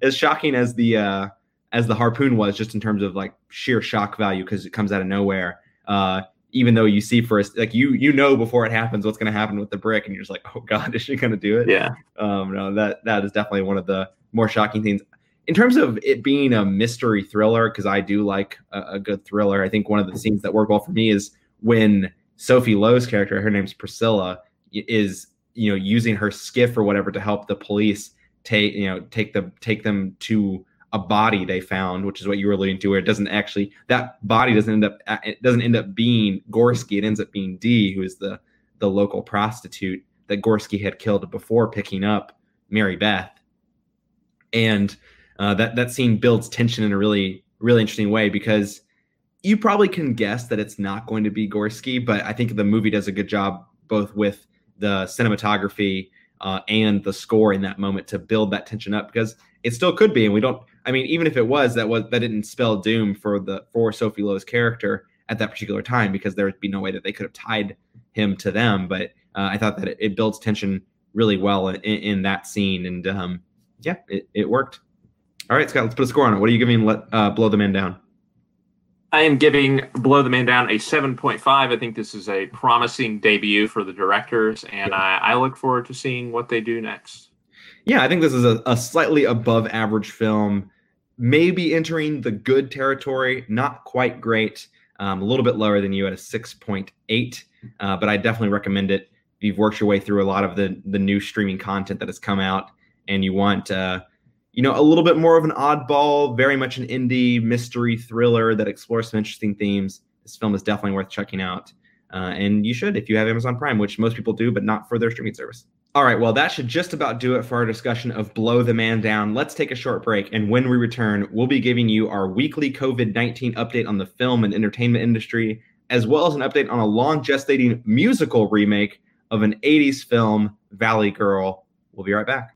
as shocking as the uh, as the harpoon was, just in terms of like sheer shock value because it comes out of nowhere. Uh, even though you see first, like you you know before it happens what's going to happen with the brick, and you're just like, oh god, is she going to do it? Yeah. Um, no, that that is definitely one of the more shocking things. In terms of it being a mystery thriller, because I do like a, a, good thriller, I think one of the scenes that work well for me is when Sophie Lowe's character, her name's Priscilla, is you know using her skiff or whatever to help the police take you know take the take them to a body they found, which is what you were alluding to, where it doesn't actually that body doesn't end up it doesn't end up being Gorski. It ends up being Dee, who is the the local prostitute that Gorski had killed before picking up Mary Beth, and uh, that that scene builds tension in a really really interesting way because you probably can guess that it's not going to be Gorski, but I think the movie does a good job both with the cinematography uh, and the score in that moment to build that tension up because it still could be, and we don't. I mean, even if it was, that was that didn't spell doom for the for Sophie Lowe's character at that particular time because there would be no way that they could have tied him to them. But uh, I thought that it, it, builds tension really well in, in that scene, and um, yeah, it, it worked. All right, Scott, let's put a score on it. What are you giving? Let uh, blow the man down. I am giving Blow the Man Down a 7.5. I think this is a promising debut for the directors, and I, I look forward to seeing what they do next. Yeah, I think this is a, a slightly above average film, maybe entering the good territory, not quite great, um, a little bit lower than you at a 6.8, uh, but I definitely recommend it. If you've worked your way through a lot of the, the new streaming content that has come out and you want uh, you know, a little bit more of an oddball, very much an indie mystery thriller that explores some interesting themes. This film is definitely worth checking out. Uh, and you should if you have Amazon Prime, which most people do, but not for their streaming service. All right, well, that should just about do it for our discussion of Blow the Man Down. Let's take a short break. And when we return, we'll be giving you our weekly COVID 19 update on the film and entertainment industry, as well as an update on a long gestating musical remake of an 80s film, Valley Girl. We'll be right back.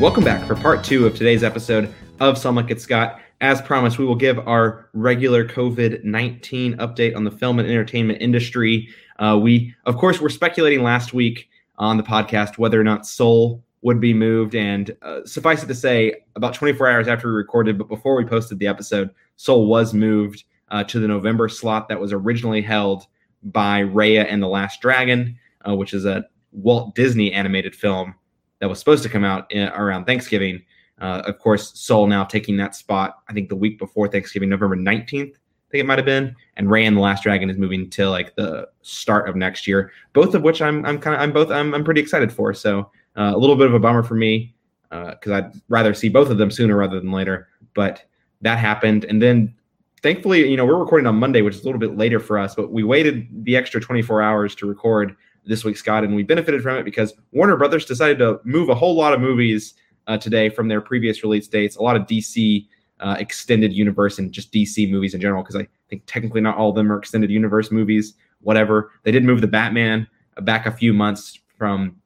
Welcome back for part two of today's episode of Some Like Scott. As promised, we will give our regular COVID 19 update on the film and entertainment industry. Uh, we, of course, were speculating last week on the podcast whether or not Soul would be moved. And uh, suffice it to say, about 24 hours after we recorded, but before we posted the episode, Soul was moved uh, to the November slot that was originally held by Raya and the Last Dragon, uh, which is a Walt Disney animated film that was supposed to come out in, around Thanksgiving. Uh, of course, Soul now taking that spot. I think the week before Thanksgiving, November nineteenth. I think it might have been. And Raya and the Last Dragon is moving to like the start of next year. Both of which I'm I'm kind of I'm both I'm I'm pretty excited for. So uh, a little bit of a bummer for me because uh, I'd rather see both of them sooner rather than later. But that happened, and then thankfully, you know, we're recording on Monday, which is a little bit later for us. But we waited the extra 24 hours to record this week, Scott, and we benefited from it because Warner Brothers decided to move a whole lot of movies uh, today from their previous release dates. A lot of DC uh, extended universe and just DC movies in general, because I think technically not all of them are extended universe movies. Whatever they did move the Batman back a few months from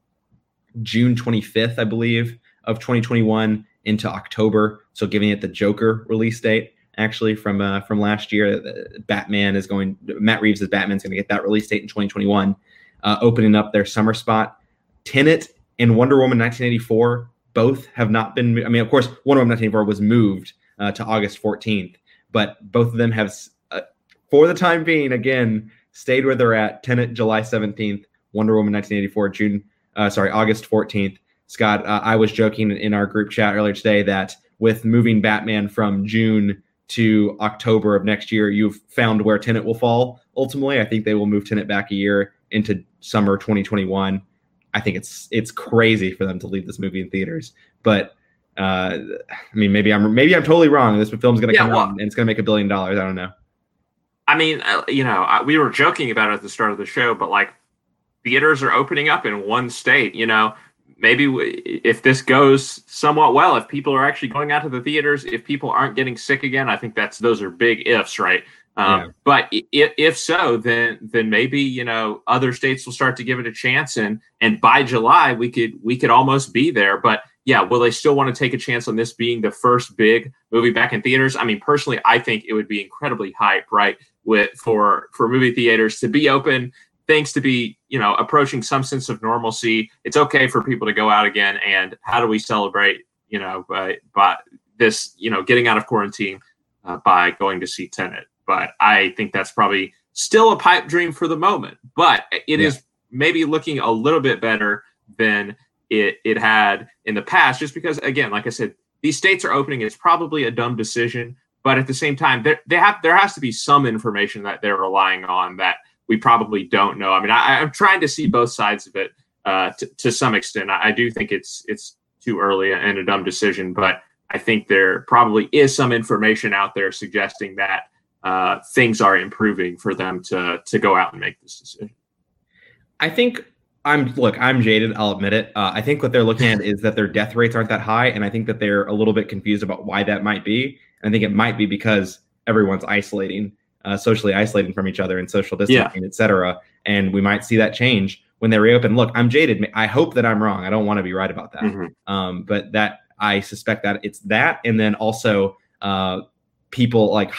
June 25th, I believe, of 2021 into October, so giving it the Joker release date actually from uh, from last year. Batman is going. Matt Reeves' Batman's going to get that release date in 2021 uh, opening up their summer spot. Tenet and Wonder Woman 1984 both have not been. I mean, of course, Wonder Woman 1984 was moved uh, to August 14th, but both of them have, uh, for the time being, again, stayed where they're at. Tenet July 17th, Wonder Woman 1984 June. Uh, sorry, August 14th. Scott, uh, I was joking in our group chat earlier today that with moving Batman from June to October of next year, you've found where Tenet will fall. Ultimately, I think they will move Tenet back a year into summer 2021. I think it's it's crazy for them to leave this movie in theaters. But uh, I mean, maybe I'm maybe I'm totally wrong. This film's going to yeah, come well, out and it's going to make a billion dollars. I don't know. I mean, uh, you know, we were joking about it at the start of the show, but like theaters are opening up in one state. You know, maybe if this goes somewhat well, if people are actually going out to the theaters, if people aren't getting sick again, I think that's those are big ifs, right? Um, yeah. But if, if so, then then maybe you know other states will start to give it a chance, and and by July we could we could almost be there. But yeah, will they still want to take a chance on this being the first big movie back in theaters? I mean, personally, I think it would be incredibly hype, right? With for for movie theaters to be open things to be, you know, approaching some sense of normalcy. It's okay for people to go out again. And how do we celebrate, you know, by, by this, you know, getting out of quarantine uh, by going to see Tenet? But I think that's probably still a pipe dream for the moment. But it yeah. is maybe looking a little bit better than it, it had in the past, just because, again, like I said, these states are opening. It's probably a dumb decision, but at the same time, there they have there has to be some information that they're relying on that we probably don't know. I mean, I, am trying to see both sides of it uh, to, to some extent. I, I do think it's it's too early and a dumb decision, but I think there probably is some information out there suggesting that uh, things are improving for them to to go out and make this decision. I think I'm look, I'm jaded. I'll admit it. Uh, I think what they're looking at is that their death rates aren't that high, and I think that they're a little bit confused about why that might be. And I think it might be because everyone's isolating, uh, socially isolating from each other, and social distancing, yeah. et cetera. And we might see that change when they reopen. Look, I'm jaded. I hope that I'm wrong. I don't want to be right about that. Mm-hmm. Um, but that I suspect that it's that, and then also uh, people like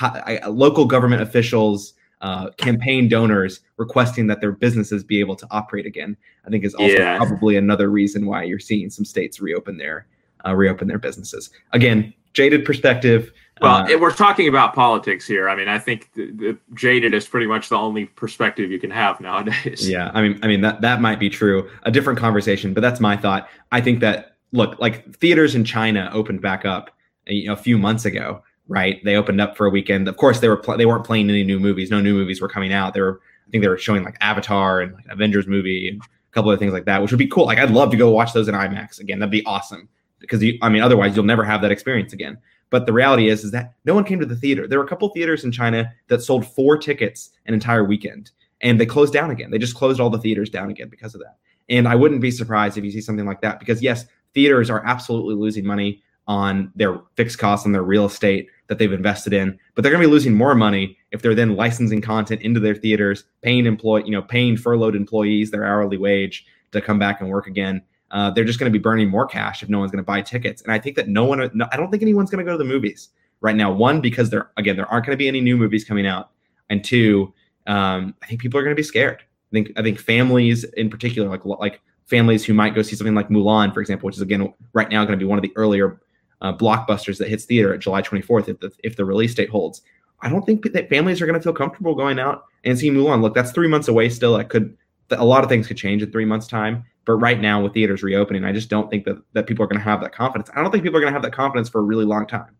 local government officials uh, campaign donors requesting that their businesses be able to operate again. I think is also yeah. probably another reason why you're seeing some states reopen their uh, reopen their businesses. Again, jaded perspective. Well, uh, we're talking about politics here. I mean, I think the, the jaded is pretty much the only perspective you can have nowadays. Yeah, I mean, I mean that that might be true. A different conversation, but that's my thought. I think that look, like theaters in China opened back up you know, a few months ago right? They opened up for a weekend. Of course, they were pl- they weren't playing any new movies. No new movies were coming out. They were I think they were showing like Avatar and like Avengers movie and a couple of things like that, which would be cool. Like I'd love to go watch those in IMAX again. That'd be awesome because you, I mean, otherwise you'll never have that experience again. But the reality is, is that no one came to the theater. There were a couple theaters in China that sold four tickets an entire weekend, and they closed down again. They just closed all the theaters down again because of that. And I wouldn't be surprised if you see something like that because yes, theaters are absolutely losing money on their fixed costs and their real estate that they've invested in, but they're going to be losing more money if they're then licensing content into their theaters, paying employ, you know, paying furloughed employees their hourly wage to come back and work again. Uh, they're just going to be burning more cash if no one's going to buy tickets. And I think that no one, no, I don't think anyone's going to go to the movies right now. One, because there again there aren't going to be any new movies coming out, and two, um, I think people are going to be scared. I think I think families in particular, like like families who might go see something like Mulan, for example, which is again right now going to be one of the earlier uh, blockbusters that hits theater at July 24th if the, if the release date holds. I don't think that families are going to feel comfortable going out and seeing Mulan. Look, that's three months away still. That could a lot of things could change in three months' time. But right now, with theaters reopening, I just don't think that that people are going to have that confidence. I don't think people are going to have that confidence for a really long time.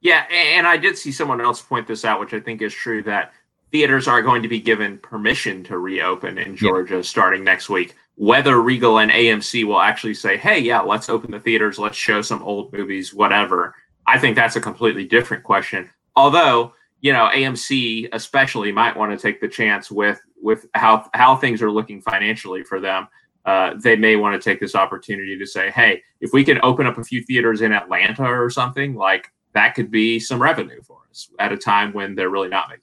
Yeah, and I did see someone else point this out, which I think is true that theaters are going to be given permission to reopen in Georgia yeah. starting next week. Whether Regal and AMC will actually say, hey, yeah, let's open the theaters, let's show some old movies, whatever, I think that's a completely different question. Although, you know, AMC especially might want to take the chance with with how how things are looking financially for them. Uh, they may want to take this opportunity to say, hey, if we can open up a few theaters in Atlanta or something, like that could be some revenue for us at a time when they're really not making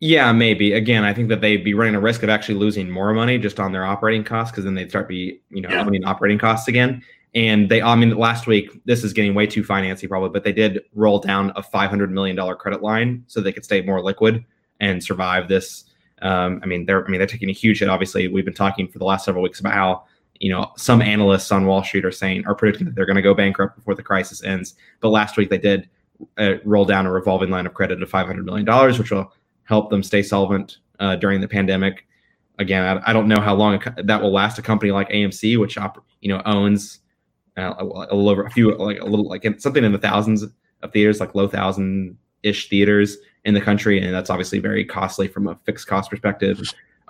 yeah, maybe. Again, I think that they'd be running a risk of actually losing more money just on their operating costs because then they'd start be, you know, yeah. owning operating costs again. And they, I mean, last week, this is getting way too financy probably, but they did roll down a $500 million credit line so they could stay more liquid and survive this. Um, I mean, they're, I mean, they're taking a huge hit. Obviously, we've been talking for the last several weeks about how, you know, some analysts on Wall Street are saying, are predicting that they're going to go bankrupt before the crisis ends. But last week they did uh, roll down a revolving line of credit of $500 million, which will help them stay solvent uh, during the pandemic. Again, I, I, don't know how long that will last. A company like AMC, which you know owns uh, a, little over a few, like a little like something in the thousands of theaters, like low thousand ish theaters in the country, and that's obviously very costly from a fixed cost perspective.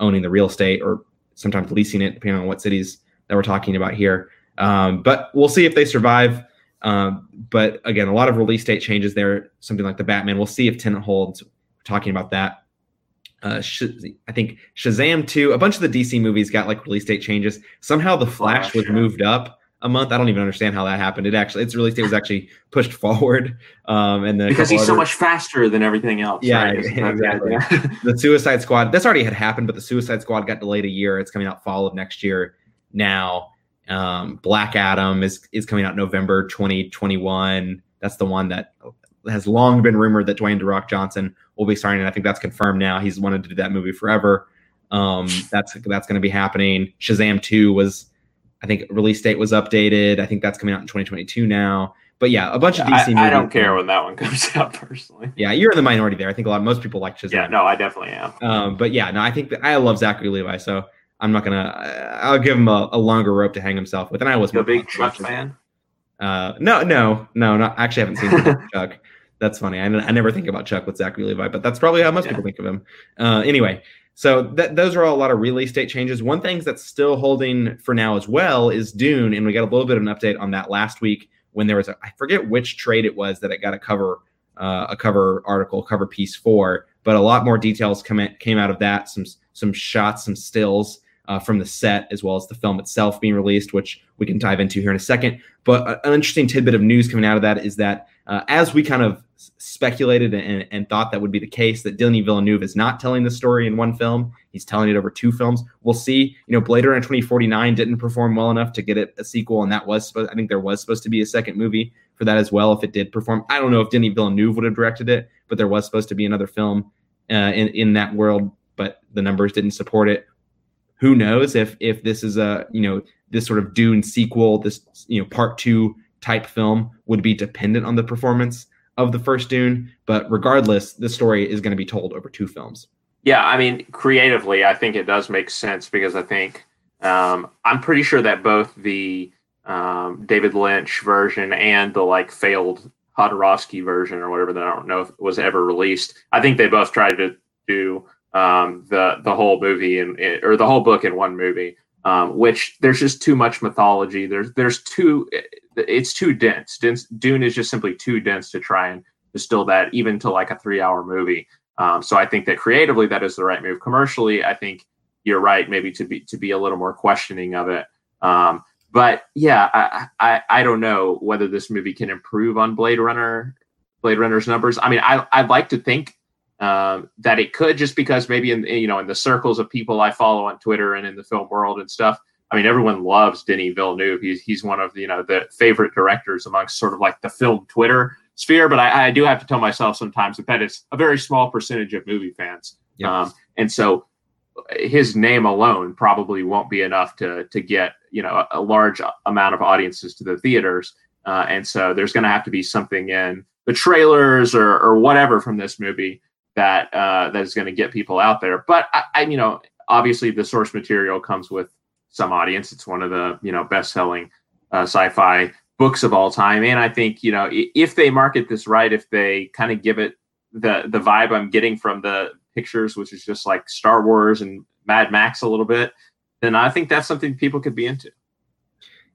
Owning the real estate or sometimes leasing it, depending on what cities that we're talking about here. Um, but we'll see if they survive. Um, but again, a lot of release date changes there. Something like the Batman. We'll see if Tenet holds talking about that. Uh, I think Shazam 2, a bunch of the DC movies got like release date changes. Somehow the Flash, Flash was moved up a month. I don't even understand how that happened. It actually, its release date was actually pushed forward. Um, and because he's other, so much faster than everything else. Yeah, right? exactly. the Suicide Squad, that's already had happened, but the Suicide Squad got delayed a year. It's coming out fall of next year now. Um, Black Adam is is coming out November 2021. That's the one that has long been rumored that Dwayne The Rock Johnson will be starring, and I think that's confirmed now. He's wanted to do that movie forever. Um, that's that's going to be happening. Shazam 2 was, I think, release date was updated. I think that's coming out in 2022 now. But yeah, a bunch of DC. I, I don't care when that one comes out personally. Yeah, you're in the minority there. I think a lot, most people like Shazam. Yeah, no, I definitely am. Um, but yeah, no, I think that I love Zachary Levi, so I'm not gonna. I'll give him a, a longer rope to hang himself with. And I was a big Chuck fan. Uh, no, no, no, not actually. I haven't seen Chuck. That's funny. I, I never think about Chuck with Zachary Levi, but that's probably how most yeah. people think of him. Uh, anyway, so th- those are all a lot of release date changes. One thing that's still holding for now as well is Dune, and we got a little bit of an update on that last week when there was a, I forget which trade it was that it got a cover uh, a cover article, cover piece for, but a lot more details come in, came out of that. Some some shots, some stills uh, from the set, as well as the film itself being released, which we can dive into here in a second. But an interesting tidbit of news coming out of that is that uh, as we kind of speculated and, and, thought that would be the case, that Denis Villeneuve is not telling the story in one film; he's telling it over two films. We'll see. You know, Blade Runner 2049 didn't perform well enough to get it a sequel, and that was. I think there was supposed to be a second movie for that as well. If it did perform, I don't know if Denis Villeneuve would have directed it, but there was supposed to be another film uh, in in that world, but the numbers didn't support it. Who knows if if this is a you know this sort of Dune sequel, this you know part two type film would be dependent on the performance of the first Dune. But regardless, the story is going to be told over two films. Yeah, I mean, creatively, I think it does make sense because I think um, I'm pretty sure that both the um, David Lynch version and the like failed Jodorowsky version or whatever that I don't know if was ever released. I think they both tried to do um, the the whole movie and or the whole book in one movie um, which there's just too much mythology. There's there's too it's too dense. dense. Dune is just simply too dense to try and distill that even to like a three hour movie. Um, so I think that creatively that is the right move. Commercially, I think you're right, maybe to be to be a little more questioning of it. Um, but yeah, I, I I don't know whether this movie can improve on Blade Runner Blade Runner's numbers. I mean, I I'd like to think um, that it could just because maybe in you know in the circles of people I follow on Twitter and in the film world and stuff. I mean, everyone loves Denis Villeneuve. He's he's one of the, you know the favorite directors amongst sort of like the film Twitter sphere. But I, I do have to tell myself sometimes that that is a very small percentage of movie fans. Yep. Um, and so his name alone probably won't be enough to to get you know a, a large amount of audiences to the theaters. Uh, and so there's going to have to be something in the trailers or, or whatever from this movie that uh, that is going to get people out there. But I, I, you know, obviously the source material comes with some audience. It's one of the you know best selling uh, sci-fi books of all time, and I think you know if they market this right, if they kind of give it the the vibe I'm getting from the pictures, which is just like Star Wars and Mad Max a little bit, then I think that's something people could be into.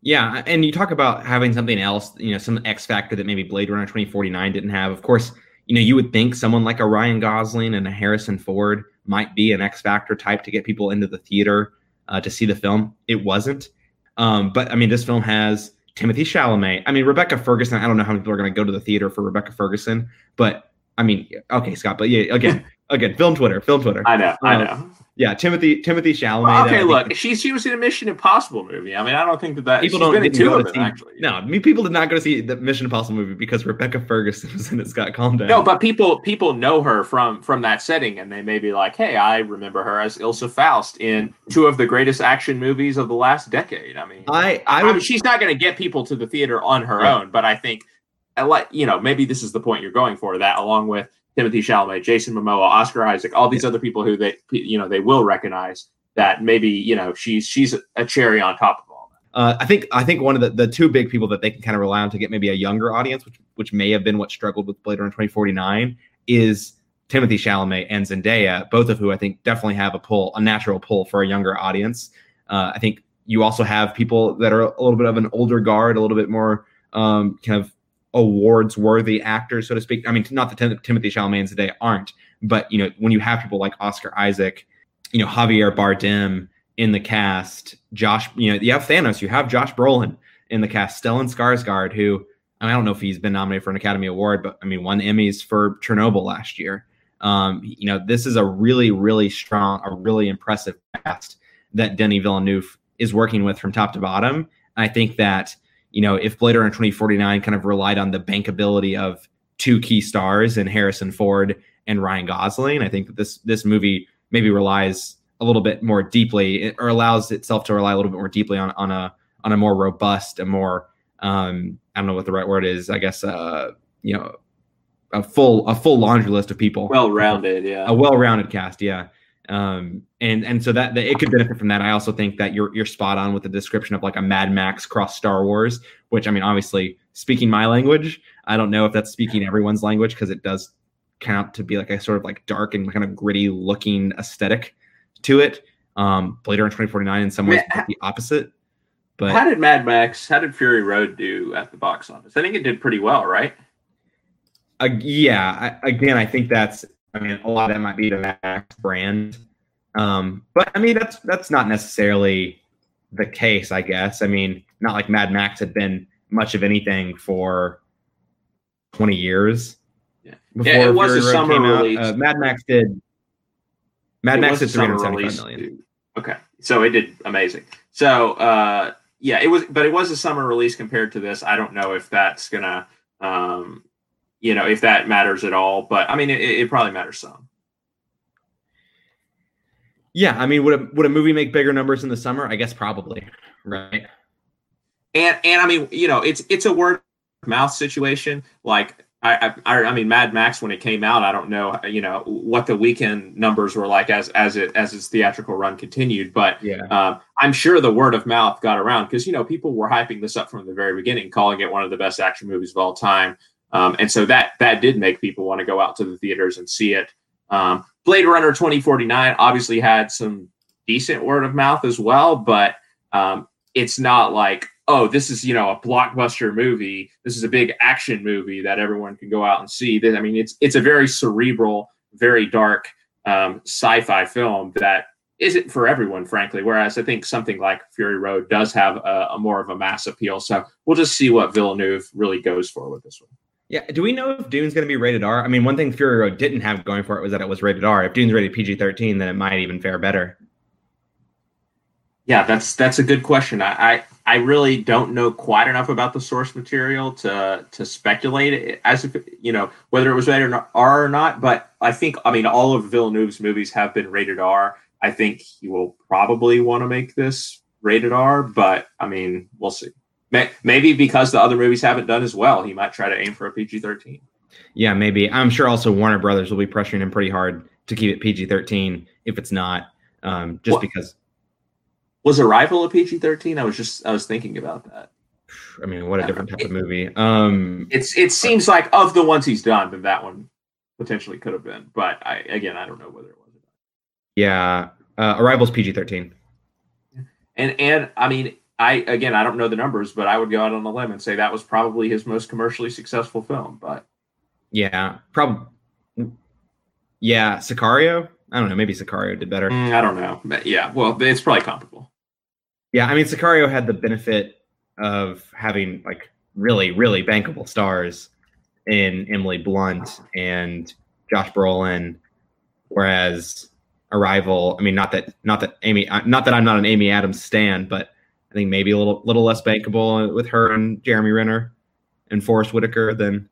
Yeah, and you talk about having something else, you know, some X factor that maybe Blade Runner 2049 didn't have. Of course, you know, you would think someone like a Ryan Gosling and a Harrison Ford might be an X Factor type to get people into the theater uh, to see the film. It wasn't. Um, but I mean, this film has Timothée Chalamet. I mean, Rebecca Ferguson. I don't know how many people are going to go to the theater for Rebecca Ferguson, but I mean, okay, Scott. But yeah, again, again, film Twitter, film Twitter. I know, I um, know yeah, Timothy Timothée Chalamet. Well, okay, look, she she was in a Mission Impossible movie. I mean, I don't think that that people don't been in two of them, actually. No, I mean, people did not go to see the Mission Impossible movie because Rebecca Ferguson was in it. Scott, calm down. No, but people people know her from from that setting, and they may be like, "Hey, I remember her as Ilsa Faust in two of the greatest action movies of the last decade." I mean, I I, I mean, she's not going to get people to the theater on her right. own, but I think, like you know, maybe this is the point you're going for. That along with Timothée Chalamet, Jason Momoa, Oscar Isaac, all these yeah. other people who they you know they will recognize that maybe you know she's she's a cherry on top of all that. Uh, I think I think one of the, the two big people that they can kind of rely on to get maybe a younger audience, which which may have been what struggled with Blade Runner 2049, is Timothée Chalamet and Zendaya, both of who I think definitely have a pull, a natural pull for a younger audience. Uh, I think you also have people that are a little bit of an older guard, a little bit more um, kind of awards worthy actors, so to speak. I mean, not that Tim- Timothée Chalamet today aren't, but you know, when you have people like Oscar Isaac, you know, Javier Bardem in the cast, Josh, you know, you have Thanos, you have Josh Brolin in the cast, Stellan Skarsgård, who I don't know if he's been nominated for an Academy Award, but I mean, won Emmys for Chernobyl last year. Um, you know, this is a really, really strong, a really impressive cast that Denis Villeneuve is working with from top to bottom. I think that you know, if Blade Runner 2049 kind of relied on the bankability of two key stars in Harrison Ford and Ryan Gosling, I think that this this movie maybe relies a little bit more deeply, or allows itself to rely a little bit more deeply on on a on a more robust, a more um, I don't know what the right word is. I guess uh, you know a full a full laundry list of people, well rounded, yeah, a well rounded cast, yeah. Um, and and so that, that it could benefit from that. I also think that you're you're spot on with the description of like a Mad Max cross Star Wars, which I mean, obviously speaking my language, I don't know if that's speaking everyone's language because it does count to be like a sort of like dark and kind of gritty looking aesthetic to it. Um, Blade Runner 2049 in some ways yeah. the opposite. But how did Mad Max, how did Fury Road do at the box office? I think it did pretty well, right? Uh, yeah. I, again, I think that's. I mean, a lot of that might be the Mad Max brand, um, but I mean that's that's not necessarily the case. I guess. I mean, not like Mad Max had been much of anything for 20 years. Yeah, yeah it was Fury a Road summer release. Uh, Mad Max did. Mad it Max did 375 million. Okay, so it did amazing. So uh, yeah, it was, but it was a summer release compared to this. I don't know if that's gonna, um, you know, if that matters at all. But I mean, it, it probably matters some. Yeah, I mean, would a, would a movie make bigger numbers in the summer? I guess probably, right? And and I mean, you know, it's it's a word mouth situation. Like I, I, I mean, Mad Max when it came out, I don't know, you know, what the weekend numbers were like as as it as its theatrical run continued, but yeah, um, I'm sure the word of mouth got around because you know people were hyping this up from the very beginning, calling it one of the best action movies of all time, um, and so that that did make people want to go out to the theaters and see it. Um, Blade Runner 2049 obviously had some decent word of mouth as well, but um, it's not like oh, this is you know a blockbuster movie. This is a big action movie that everyone can go out and see. I mean, it's it's a very cerebral, very dark um, sci-fi film that isn't for everyone, frankly. Whereas I think something like Fury Road does have a, a more of a mass appeal. So we'll just see what Villeneuve really goes for with this one. Yeah. Do we know if Dune's going to be rated R? I mean, one thing Fury Road didn't have going for it was that it was rated R. If Dune's rated PG 13, then it might even fare better. Yeah, that's that's a good question. I, I, I really don't know quite enough about the source material to to speculate as if you know whether it was rated R or not. But I think I mean all of Villeneuve's movies have been rated R. I think he will probably want to make this rated R, but I mean we'll see. Maybe because the other movies haven't done as well, he might try to aim for a PG thirteen. Yeah, maybe. I'm sure also Warner Brothers will be pressuring him pretty hard to keep it PG thirteen if it's not, um, just because was Arrival a PG thirteen? I was just I was thinking about that. I mean, what a different type of movie. Um, it's it seems like of the ones he's done, then that one potentially could have been. But I again, I don't know whether it was. Yeah, uh, Arrival's PG thirteen. And and I mean, I again, I don't know the numbers, but I would go out on a limb and say that was probably his most commercially successful film. But yeah, probably. Yeah, Sicario. I don't know. Maybe Sicario did better. Mm, I don't know. But yeah, well, it's probably comparable. Yeah, I mean, Sicario had the benefit of having like really, really bankable stars in Emily Blunt and Josh Brolin, whereas Arrival. I mean, not that, not that Amy, uh, not that I'm not an Amy Adams stan, but I think maybe a little, little less bankable with her and Jeremy Renner and Forest Whitaker than.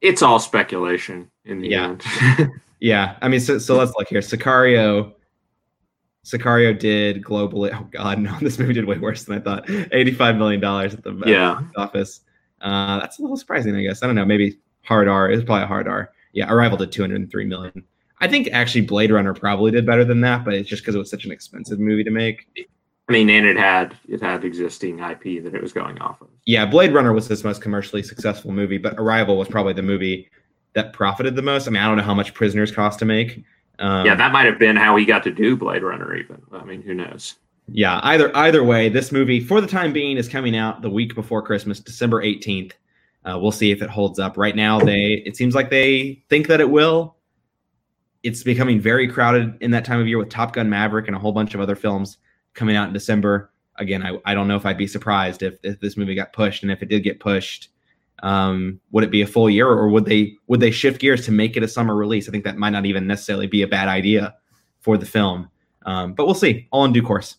It's all speculation in the yeah. end. yeah, I mean, so so let's look here. Sicario Sicario did globally. Oh God, no! This movie did way worse than I thought. Eighty-five million dollars at the yeah. office. Uh, that's a little surprising, I guess. I don't know. Maybe hard R is probably a hard R. Yeah, Arrival did two hundred three million. I think actually Blade Runner probably did better than that, but it's just because it was such an expensive movie to make. I mean, and it had it had existing IP that it was going off of. Yeah, Blade Runner was his most commercially successful movie, but Arrival was probably the movie that profited the most. I mean, I don't know how much Prisoners cost to make, um, yeah, that might have been how he got to do Blade Runner. Even I mean, who knows? Yeah, either either way, this movie for the time being is coming out the week before Christmas, December eighteenth. Uh, we'll see if it holds up. Right now, they it seems like they think that it will. It's becoming very crowded in that time of year with Top Gun Maverick and a whole bunch of other films coming out in December. Again, I, I don't know if I'd be surprised if, if this movie got pushed, and if it did get pushed, um, would it be a full year, or would they would they shift gears to make it a summer release? I think that might not even necessarily be a bad idea for the film, um, but we'll see. All in due course.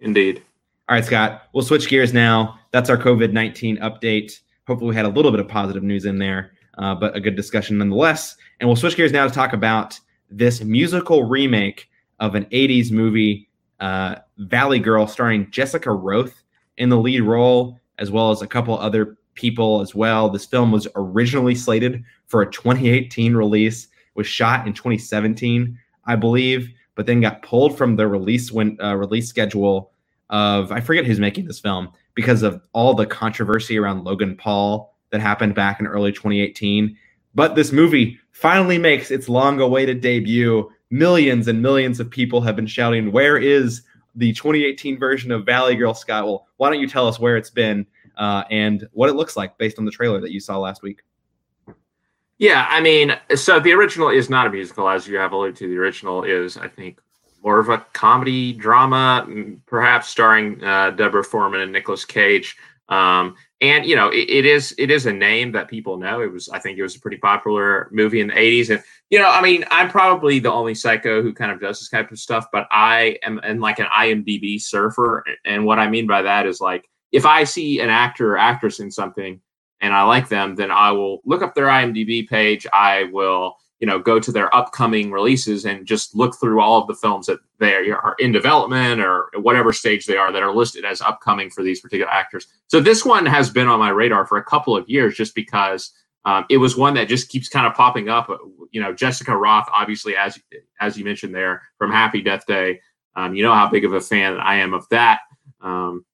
Indeed. All right, Scott. We'll switch gears now. That's our COVID nineteen update. Hopefully, we had a little bit of positive news in there, uh, but a good discussion nonetheless. And we'll switch gears now to talk about this musical remake of an 80s movie, uh, Valley Girl, starring Jessica Rothe in the lead role, as well as a couple other people as well. This film was originally slated for a 2018 release, was shot in 2017, I believe, but then got pulled from the release when uh, release schedule of I forget who's making this film because of all the controversy around Logan Paul that happened back in early 2018. But this movie finally makes its long awaited debut. Millions and millions of people have been shouting, Where is the 2018 version of Valley Girl Scott? Well, why don't you tell us where it's been uh, and what it looks like based on the trailer that you saw last week? Yeah, I mean, so the original is not a musical, as you have alluded to. The original is, I think, more of a comedy drama, perhaps starring uh, Deborah Foreman and Nicolas Cage. Um, and you know, it, it is it is a name that people know. It was, I think, it was a pretty popular movie in the '80s. And you know, I mean, I'm probably the only psycho who kind of does this type of stuff. But I am, like an IMDb surfer, and what I mean by that is like if I see an actor or actress in something and I like them, then I will look up their IMDb page. I will you know go to their upcoming releases and just look through all of the films that they are in development or whatever stage they are that are listed as upcoming for these particular actors so this one has been on my radar for a couple of years just because um, it was one that just keeps kind of popping up you know jessica Rothe, obviously as as you mentioned there from happy death day. Um, you know how big of a fan i am of that. Um,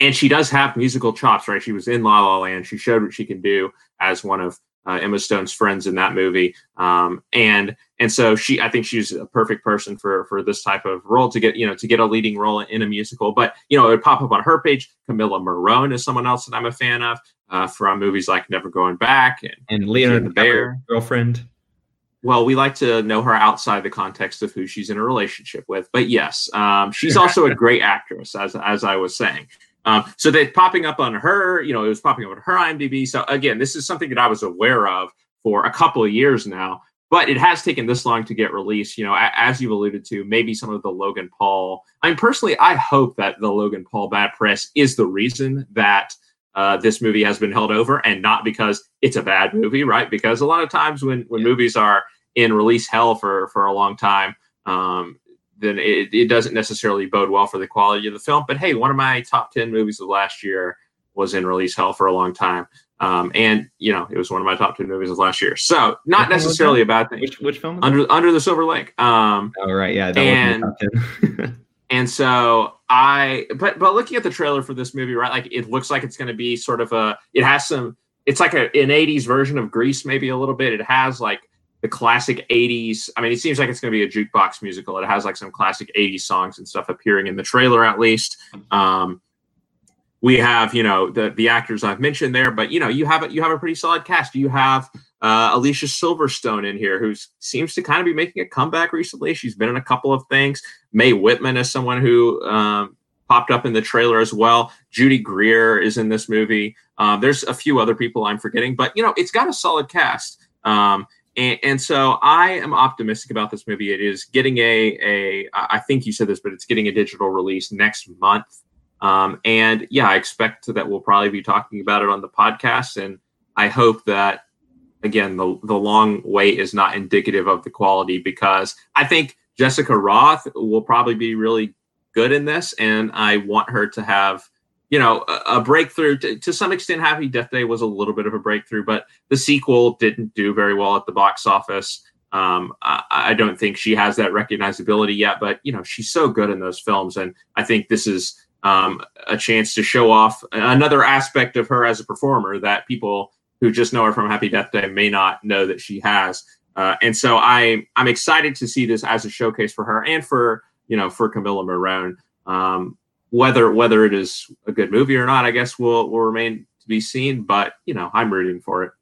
and she does have musical chops right? She was in la la land. She showed what she can do as one of uh, Emma Stone's friends in that movie, um, and and so she, I think she's a perfect person for for this type of role to get you know to get a leading role in a musical. But you know, it would pop up on her page. Camila Morrone is someone else that I'm a fan of uh, from movies like Never Going Back and, and Leonardo the Bear girlfriend. Well, we like to know her outside the context of who she's in a relationship with. But yes, um, she's also a great actress, as as I was saying. Um, so they popping up on her, you know, it was popping up on her IMDb. So again, this is something that I was aware of for a couple of years now, but it has taken this long to get released. You know, as you've alluded to, maybe some of the Logan Paul. I mean, personally, I hope that the Logan Paul bad press is the reason that uh, this movie has been held over, and not because it's a bad movie, right? Because a lot of times when when yeah. movies are in release hell for for a long time, um, then it, it doesn't necessarily bode well for the quality of the film. But hey, one of my top 10 movies of last year was in release hell for a long time. Um, and you know, it was one of my top 10 movies of last year. So not necessarily a bad thing. Which, which film? Under, Under the Silver Lake. Um, oh, right. Yeah. and, and so I, but, but looking at the trailer for this movie, right, like it looks like it's going to be sort of a, it has some, it's like a, an 80s version of Grease, maybe a little bit. It has like the classic 80s. I mean, it seems like it's going to be a jukebox musical. It has like some classic 80s songs and stuff appearing in the trailer, at least. Um, we have, you know, the the actors I've mentioned there, but you know, you have a, you have a pretty solid cast. You have uh, Alicia Silverstone in here, who seems to kind of be making a comeback recently. She's been in a couple of things. Mae Whitman is someone who um, popped up in the trailer as well. Judy Greer is in this movie. Um, there's a few other people I'm forgetting, but you know, it's got a solid cast. Um, and, and, so I am optimistic about this movie. It is getting a a I think you said this, but it's getting a digital release next month. Um, and yeah, I expect that we'll probably be talking about it on the podcast. And I hope that again the the long wait is not indicative of the quality because I think Jessica Rothe will probably be really good in this, and I want her to have you know, a, a breakthrough to, to, some extent. Happy Death Day was a little bit of a breakthrough, but the sequel didn't do very well at the box office. Um, I, I, don't think she has that recognizability yet, but you know, she's so good in those films, and I think this is um, a chance to show off another aspect of her as a performer that people who just know her from Happy Death Day may not know that she has. Uh, and so I I'm excited to see this as a showcase for her and for you know for Camila Morrone. Um, whether whether it is a good movie or not, I guess will will remain to be seen. But you know, I'm rooting for it.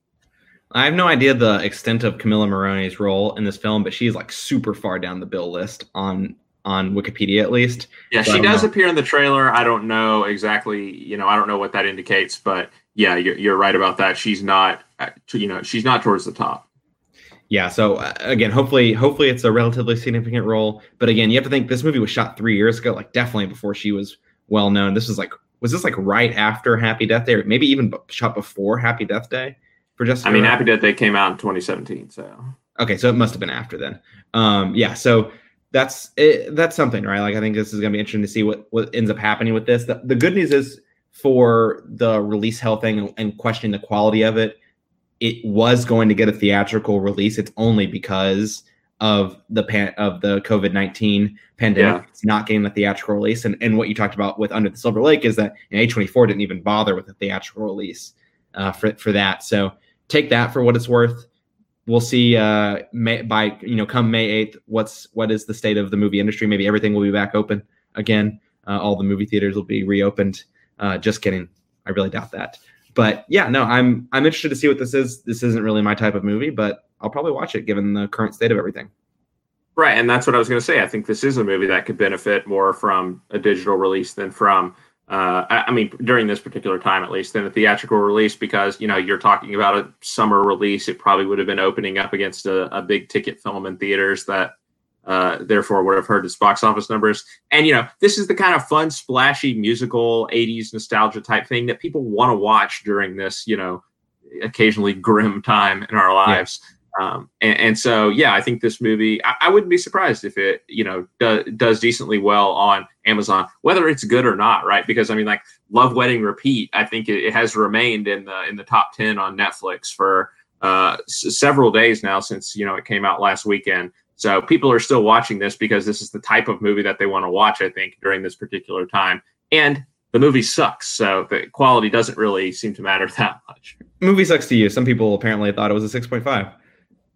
I have no idea the extent of Camila Morrone's role in this film, but she's like super far down the bill list on on Wikipedia at least. Yeah, so she does know. appear in the trailer. I don't know exactly, you know, I don't know what that indicates, but yeah, you're, you're right about that. She's not, uh, you know, she's not towards the top. Yeah, so uh, again, hopefully, hopefully it's a relatively significant role. But again, you have to think this movie was shot three years ago, like definitely before she was well known. This was like was this like right after Happy Death Day, or maybe even shot before Happy Death Day for just? I mean, Happy Death Day came out in 2017, so okay, so it must have been after then. Um, yeah, so that's it, that's something, right? Like I think this is going to be interesting to see what what ends up happening with this. The, the good news is for the release hell thing and, questioning the quality of it, it was going to get a theatrical release. It's only because of the pan of the COVID nineteen pandemic. Yeah. It's not getting the theatrical release. And and what you talked about with Under the Silver Lake is that A twenty four didn't even bother with a theatrical release uh, for for that. So take that for what it's worth we'll see uh, May, by you know come May eighth. What's what is the state of the movie industry? Maybe everything will be back open again. Uh, all the movie theaters will be reopened. Uh, just kidding. I really doubt that. But yeah, no, I'm I'm interested to see what this is. This isn't really my type of movie, but I'll probably watch it given the current state of everything. Right, and that's what I was going to say. I think this is a movie that could benefit more from a digital release than from uh, I, mean, during this particular time, at least, than a theatrical release, because you know you're talking about a summer release. It probably would have been opening up against a, a big ticket film in theaters that, uh, therefore, would have heard its box office numbers. And you know, this is the kind of fun, splashy musical '80s nostalgia type thing that people want to watch during this, you know, occasionally grim time in our lives. Yeah. Um, and, and, so, yeah, I think this movie, I, I, wouldn't be surprised if it, you know, do, does decently well on Amazon, whether it's good or not, right? Because I mean, like Love Wedding Repeat, I think it, it has remained in the in the top ten on Netflix for uh, s- several days now since you know it came out last weekend. So people are still watching this because this is the type of movie that they want to watch. I think during this particular time, and the movie sucks, so the quality doesn't really seem to matter that much. Movie sucks to you. Some people apparently thought it was a six point five.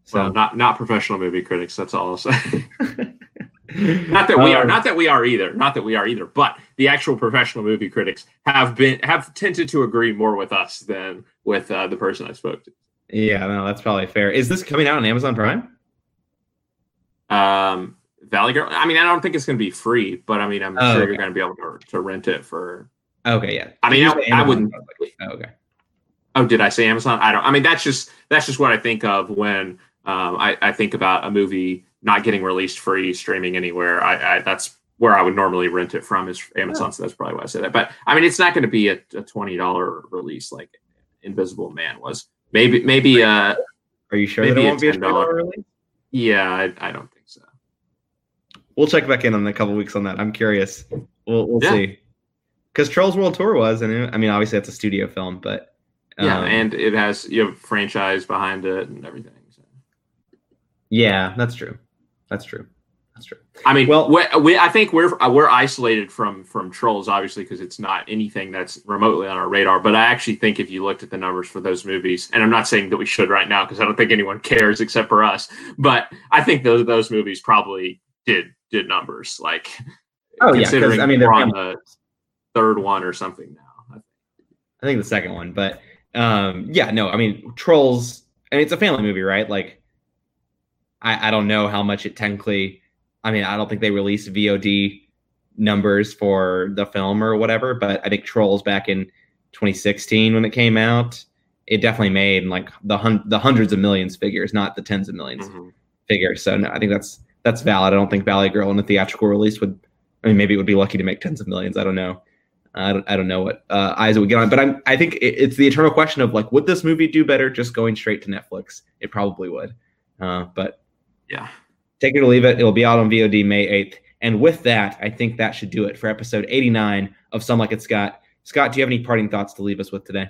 So well, not not professional movie critics. That's all I'll say. not that we are, um, not that we are either, not that we are either. But the actual professional movie critics have been have tended to agree more with us than with uh, the person I spoke to. Yeah, no, that's probably fair. Is this coming out on Amazon Prime? Um, Valley Girl. I mean, I don't think it's going to be free, but I mean, I'm oh, sure okay. you're going to be able to, to rent it for. Okay, yeah. I mean, I, I, wouldn't. Oh, okay. Oh, did I say Amazon? I don't. I mean, that's just that's just what I think of when um, I, I, think about a movie not getting released free, streaming anywhere. I, I, that's where I would normally rent it from is Amazon. Yeah. So that's probably why I said that. But I mean, it's not going to be a, a twenty dollar release like Invisible Man was. Maybe maybe. Uh, Are you sure maybe it won't be a dollar release? Yeah, I, I, don't. We'll check back in on a couple weeks on that. I'm curious. We'll we'll yeah. see. Because Trolls World Tour was, and it, I mean, obviously that's a studio film, but um, yeah, and it has you have franchise behind it and everything. Yeah, that's true. That's true. That's true. I mean, well, we, we I think we're uh, we're isolated from from trolls, obviously, because it's not anything that's remotely on our radar. But I actually think if you looked at the numbers for those movies, and I'm not saying that we should right now because I don't think anyone cares except for us. But I think those those movies probably did did numbers like. Oh considering yeah, I mean we're on the third one or something now. I think the second one, but um, yeah, no, I mean trolls. I mean, it's a family movie, right? Like I, I don't know how much it technically. I mean, I don't think they released VOD numbers for the film or whatever, but I think Trolls back in 2016 when it came out, it definitely made like the hun- the hundreds of millions figures, not the tens of 1000000s mm-hmm. figures. So no, I think that's that's valid. I don't think Valley Girl in a theatrical release would. I mean, maybe it would be lucky to make tens of millions. I don't know. I don't, I don't know what uh, eyes it would get on, but I'm, I think it, it's the eternal question of like, would this movie do better just going straight to Netflix? It probably would, uh, but yeah. Take it or leave it. It will be out on VOD May 8th. And with that, I think that should do it for episode 89 of Some Like It Scott. Scott, do you have any parting thoughts to leave us with today?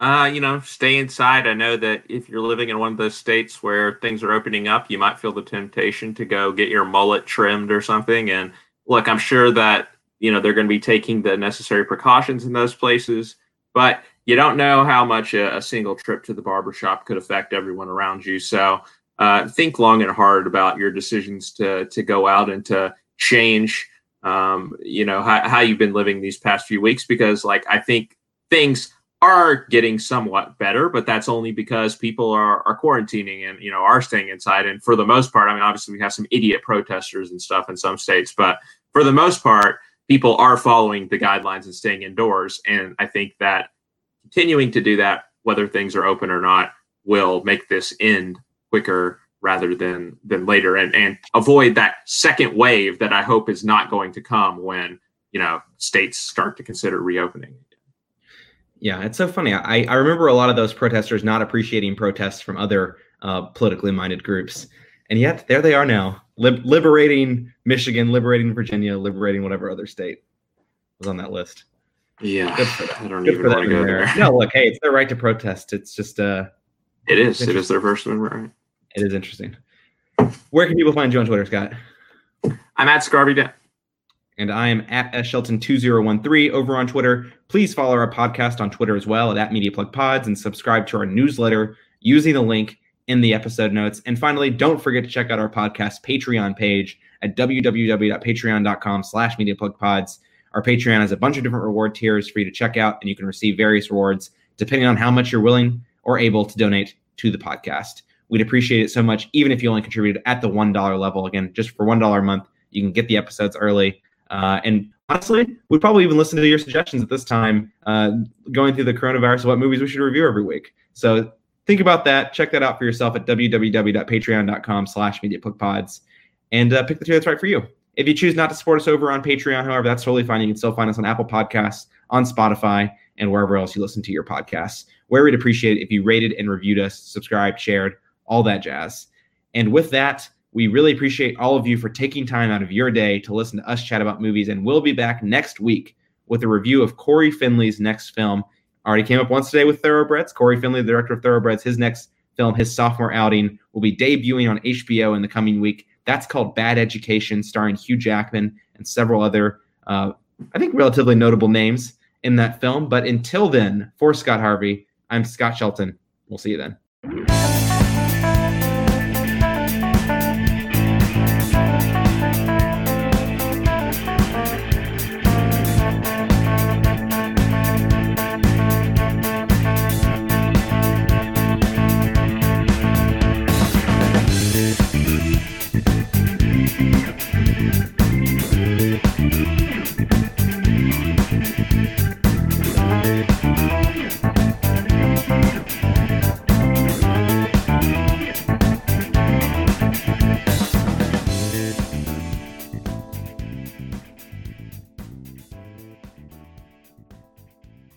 Uh, you know, stay inside. I know that if you're living in one of those states where things are opening up, you might feel the temptation to go get your mullet trimmed or something. And look, I'm sure that, you know, they're going to be taking the necessary precautions in those places, but you don't know how much a, a single trip to the barbershop could affect everyone around you. So uh, think long and hard about your decisions to to go out and to change um, you know how, how you've been living these past few weeks because like i think things are getting somewhat better but that's only because people are, are quarantining and you know are staying inside and for the most part i mean obviously we have some idiot protesters and stuff in some states but for the most part people are following the guidelines and staying indoors and i think that continuing to do that whether things are open or not will make this end quicker rather than than later and and avoid that second wave that I hope is not going to come when you know states start to consider reopening. Yeah, it's so funny. I, I remember a lot of those protesters not appreciating protests from other uh, politically minded groups. And yet there they are now, lib- liberating Michigan, liberating Virginia, liberating whatever other state was on that list. Yeah, I don't Good even want to go there. there. No, look, hey, it's their right to protest. It's just uh It is. It is their First Amendment right. it is interesting. Where can people find you on Twitter, Scott? I'm at Scarby. And I am at shelton2013 over on Twitter. Please follow our podcast on Twitter as well at, at and subscribe to our newsletter using the link in the episode notes. And finally, don't forget to check out our podcast Patreon page at www.patreon.com slash mediaplugpods. Our Patreon has a bunch of different reward tiers for you to check out, and you can receive various rewards depending on how much you're willing or able to donate to the podcast. We'd appreciate it so much, even if you only contributed at the $1 level. Again, just for $1 a month, you can get the episodes early. Uh, and honestly, we'd probably even listen to your suggestions at this time, uh, going through the coronavirus, what movies we should review every week. So think about that. Check that out for yourself at www.patreon.com slash mediaplugpods and uh, pick the tier that's right for you. If you choose not to support us over on Patreon, however, that's totally fine. You can still find us on Apple Podcasts, on Spotify, and wherever else you listen to your podcasts. Where we'd appreciate it if you rated and reviewed us, subscribed, shared, all that jazz. And with that, we really appreciate all of you for taking time out of your day to listen to us chat about movies. And we'll be back next week with a review of Cory Finley's next film. Already came up once today with Thoroughbreds. Cory Finley, the director of Thoroughbreds, his next film, his sophomore outing, will be debuting on HBO in the coming week. That's called Bad Education, starring Hugh Jackman and several other, uh, I think, relatively notable names in that film. But until then, for Scott Harvey, I'm Scott Shelton. We'll see you then.